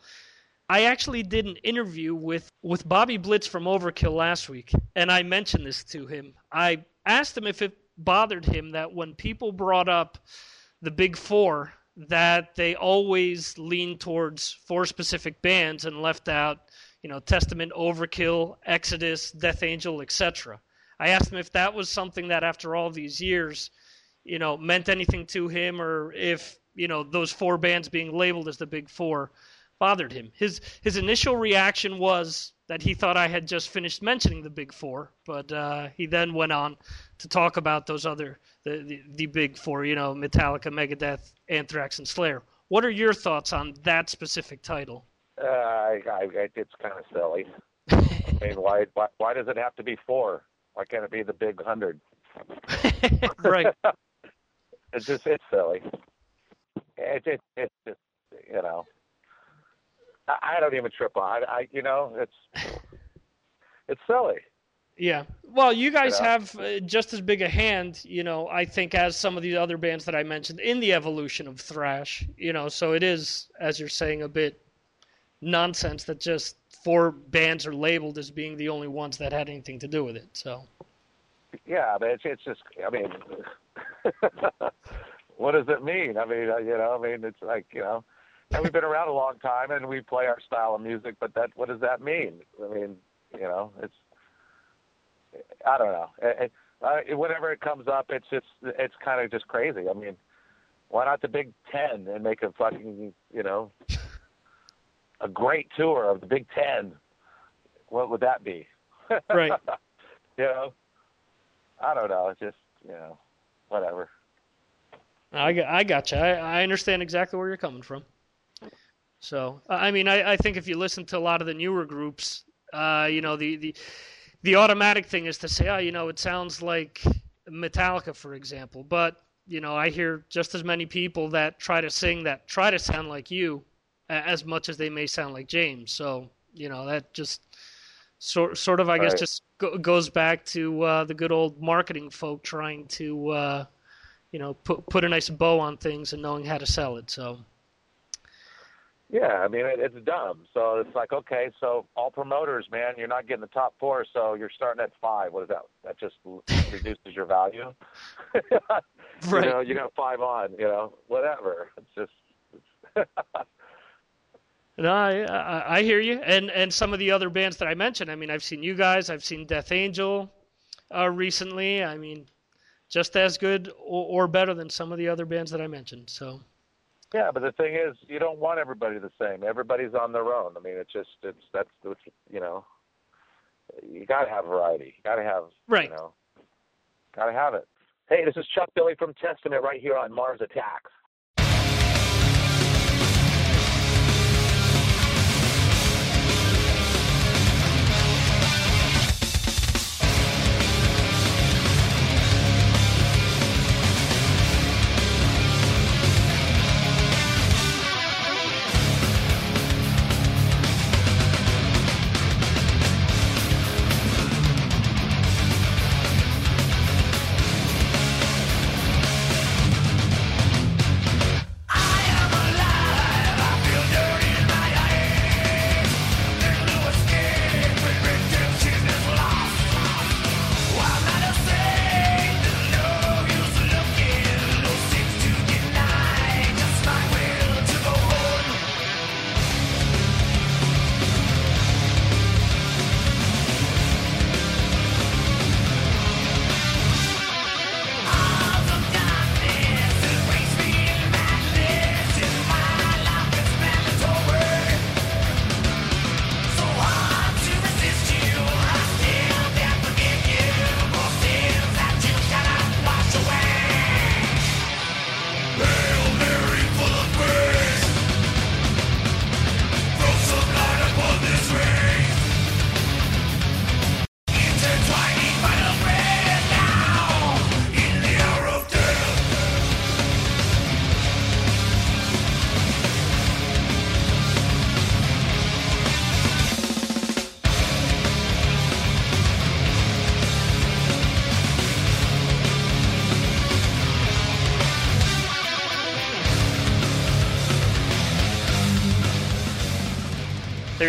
Speaker 34: I actually did an interview with, with Bobby Blitz from Overkill last week, and I mentioned this to him. I asked him if it bothered him that when people brought up the Big Four, that they always leaned towards four specific bands and left out, you know, Testament, Overkill, Exodus, Death Angel, etc. I asked him if that was something that after all these years, you know, meant anything to him or if, you know, those four bands being labeled as the Big Four bothered him. His his initial reaction was that he thought I had just finished mentioning the Big Four, but uh, he then went on to talk about those other the, the the Big Four, you know, Metallica, Megadeth, Anthrax, and Slayer. What are your thoughts on that specific title?
Speaker 4: Uh, I, I, it's kind of silly. I mean, why, why why does it have to be four? Why can't it be the big hundred?
Speaker 34: right.
Speaker 4: it's just it's silly. It, it it's just you know. I, I don't even trip on. I, I you know it's it's silly.
Speaker 34: Yeah. Well, you guys
Speaker 4: Yeah.
Speaker 34: have uh, just as big a hand, you know, I think, as some of the other bands that I mentioned in the evolution of thrash, you know, so it is, as you're saying, a bit nonsense that just four bands are labeled as being the only ones that had anything to do with it. So,
Speaker 4: Yeah, but it's it's just I mean, what does it mean? I mean, uh, you know, I mean, it's like you know, and we've been around a long time and we play our style of music, but that what does that mean? I mean, you know, it's I don't know. It, it, uh, whenever it comes up, it's just it's kind of just crazy. I mean, why not the Big Ten and make a fucking you know a great tour of the Big Ten? What would that be?
Speaker 34: Right.
Speaker 4: you know, I don't know. It's just you know, whatever.
Speaker 34: I got, I gotcha. I, I understand exactly where you're coming from. So, I mean, I, I think if you listen to a lot of the newer groups, uh, you know, the, the the automatic thing is to say, oh, you know, it sounds like Metallica, for example. But you know, I hear just as many people that try to sing that try to sound like you, as much as they may sound like James. So, you know, that just sort sort of, I guess,
Speaker 4: Right.
Speaker 34: just go, goes back to uh, the good old marketing folk trying to. Uh, you know, put put a nice bow on things and knowing how to sell it. So
Speaker 4: Yeah, I mean it, it's dumb. So it's like, okay, so all promoters, man, you're not getting the top four, so you're starting at five. What is that? That just reduces your value.
Speaker 34: Right.
Speaker 4: You know, you got five on. You know, whatever. It's just.
Speaker 34: no, I, I I hear you. And and some of the other bands that I mentioned. I mean, I've seen you guys. I've seen Death Angel uh, recently. I mean, just as good or, or better than some of the other bands that I mentioned. So
Speaker 4: Yeah, but the thing is, you don't want everybody the same. Everybody's on their own. I mean, it's just it's that's that's you know, you got to have variety. You got to have
Speaker 36: right.
Speaker 4: You know, got to have it.
Speaker 35: Hey, this is Chuck Billy from Testament right here on Mars Attacks.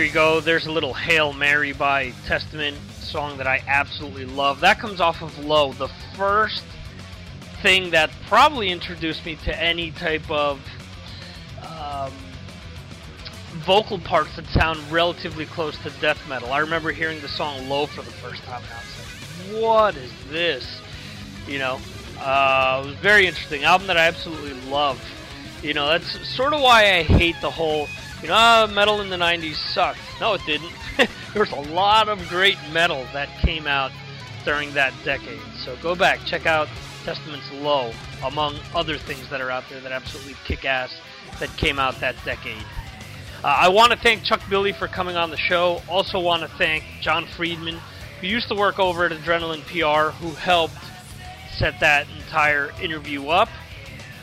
Speaker 34: There you go. There's a little Hail Mary by Testament song that I absolutely love. That comes off of Low, the first thing that probably introduced me to any type of um, vocal parts that sound relatively close to death metal. I remember hearing the song Low for the first time, and I was like, what is this? You know, uh, it was very interesting. Album that I absolutely love. You know, that's sort of why I hate the whole you know, uh, metal in the 90s sucked. No, it didn't. there was a lot of great metal that came out during that decade. So go back, check out Testament's Low, among other things that are out there that absolutely kick ass that came out that decade. Uh, I want to thank Chuck Billy for coming on the show. Also, want to thank John Friedman, who used to work over at Adrenaline PR, who helped set that entire interview up.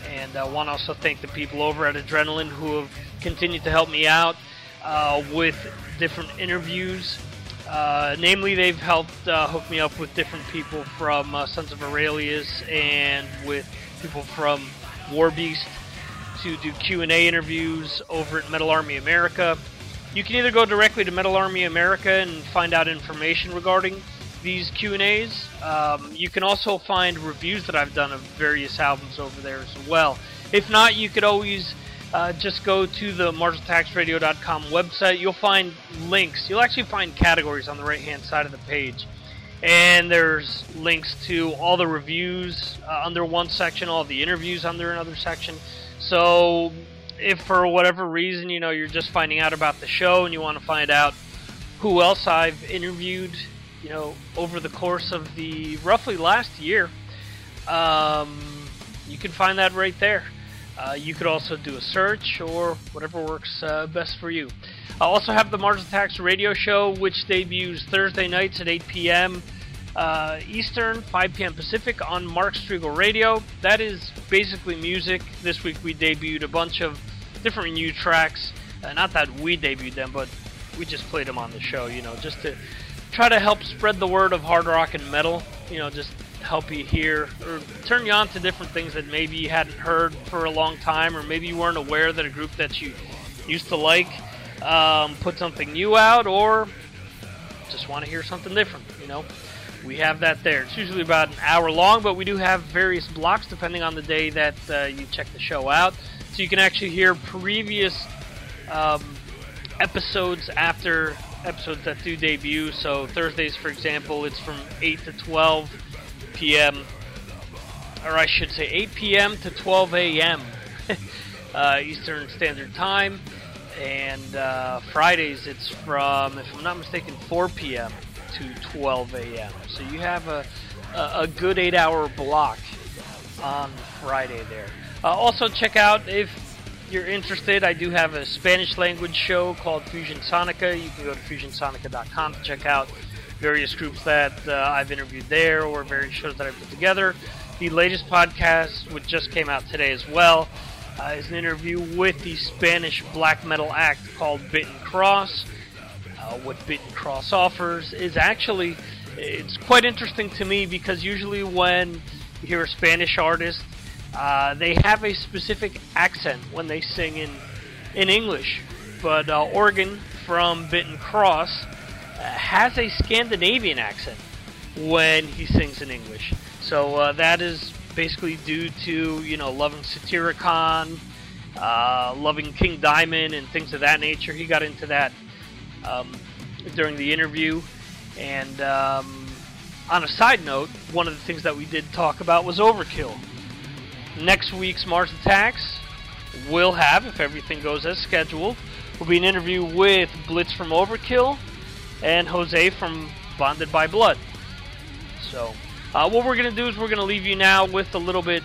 Speaker 34: And I uh, want to also thank the people over at Adrenaline who have continued to help me out uh, with different interviews. Uh, namely, they've helped uh, hook me up with different people from uh, Sons of Aurelius and with people from Warbeast to do Q&A interviews over at Metal Army America. You can either go directly to Metal Army America and find out information regarding these Q&As. Um, you can also find reviews that I've done of various albums over there as well. If not, you could always uh, just go to the MarsAttacksRadio.com website. You'll find links. You'll actually find categories on the right hand side of the page. And there's links to all the reviews uh, under one section, all the interviews under another section. So, if for whatever reason, you know, you're just finding out about the show and you want to find out who else I've interviewed, you know, over the course of the roughly last year, um, you can find that right there. Uh, you could also do a search or whatever works uh, best for you. I also have the Mars Attacks radio show, which debuts Thursday nights at 8 p.m. Uh, Eastern, 5 p.m. Pacific on Mark Strigl Radio. That is basically music. This week we debuted a bunch of different new tracks. Uh, not that we debuted them, but we just played them on the show, you know, just to try to help spread the word of hard rock and metal. You know, just help you hear or turn you on to different things that maybe you hadn't heard for a long time, or maybe you weren't aware that a group that you used to like um, put something new out, or just want to hear something different. You know, we have that there. It's usually about an hour long, but we do have various blocks depending on the day that uh, you check the show out, so you can actually hear previous um, episodes after episodes that do debut. So Thursdays, for example, it's from 8 to 12 p.m. or I should say 8 p.m. to 12 a.m. uh, Eastern Standard Time, and uh, Fridays it's from, if I'm not mistaken, 4 p.m. to 12 a.m. So you have a a, a good eight-hour block on Friday there. Uh, also, check out if you're interested. I do have a Spanish language show called Fusion Sonica. You can go to fusionsonica.com to check out various groups that uh, I've interviewed there or various shows that I put together. The latest podcast, which just came out today as well, uh, is an interview with the Spanish black metal act called Bitten Cross. Uh, what Bitten Cross offers is actually it's quite interesting to me because usually when you hear a Spanish artist, uh, they have a specific accent when they sing in in English. But uh, Organ from Bitten Cross uh, has a Scandinavian accent when he sings in English. So uh, that is basically due to you know loving Satyricon, uh, loving King Diamond, and things of that nature. He got into that um, during the interview. And um, on a side note, one of the things that we did talk about was Overkill. Next week's Mars Attacks will have, if everything goes as scheduled, will be an interview with Blitz from Overkill and Jose from Bonded by Blood. So, uh, what we're going to do is we're going to leave you now with a little bit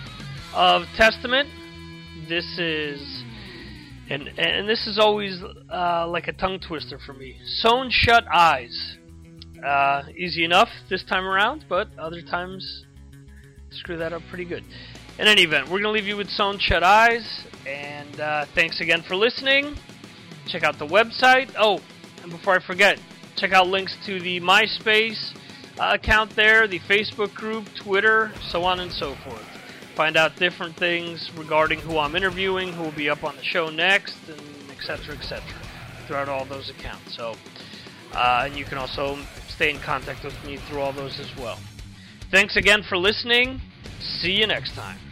Speaker 34: of Testament. This is, and and this is always uh, like a tongue twister for me. Sewn shut eyes. Uh, easy enough this time around, but other times screw that up pretty good. In any event, we're going to leave you with Sewn Shut Eyes, and uh, thanks again for listening. Check out the website. Oh, and before I forget, check out links to the MySpace uh, account there, the Facebook group, Twitter, so on and so forth. Find out different things regarding who I'm interviewing, who will be up on the show next, and etc. etc. throughout all those accounts. So, uh, and you can also stay in contact with me through all those as well. Thanks again for listening. See you next time.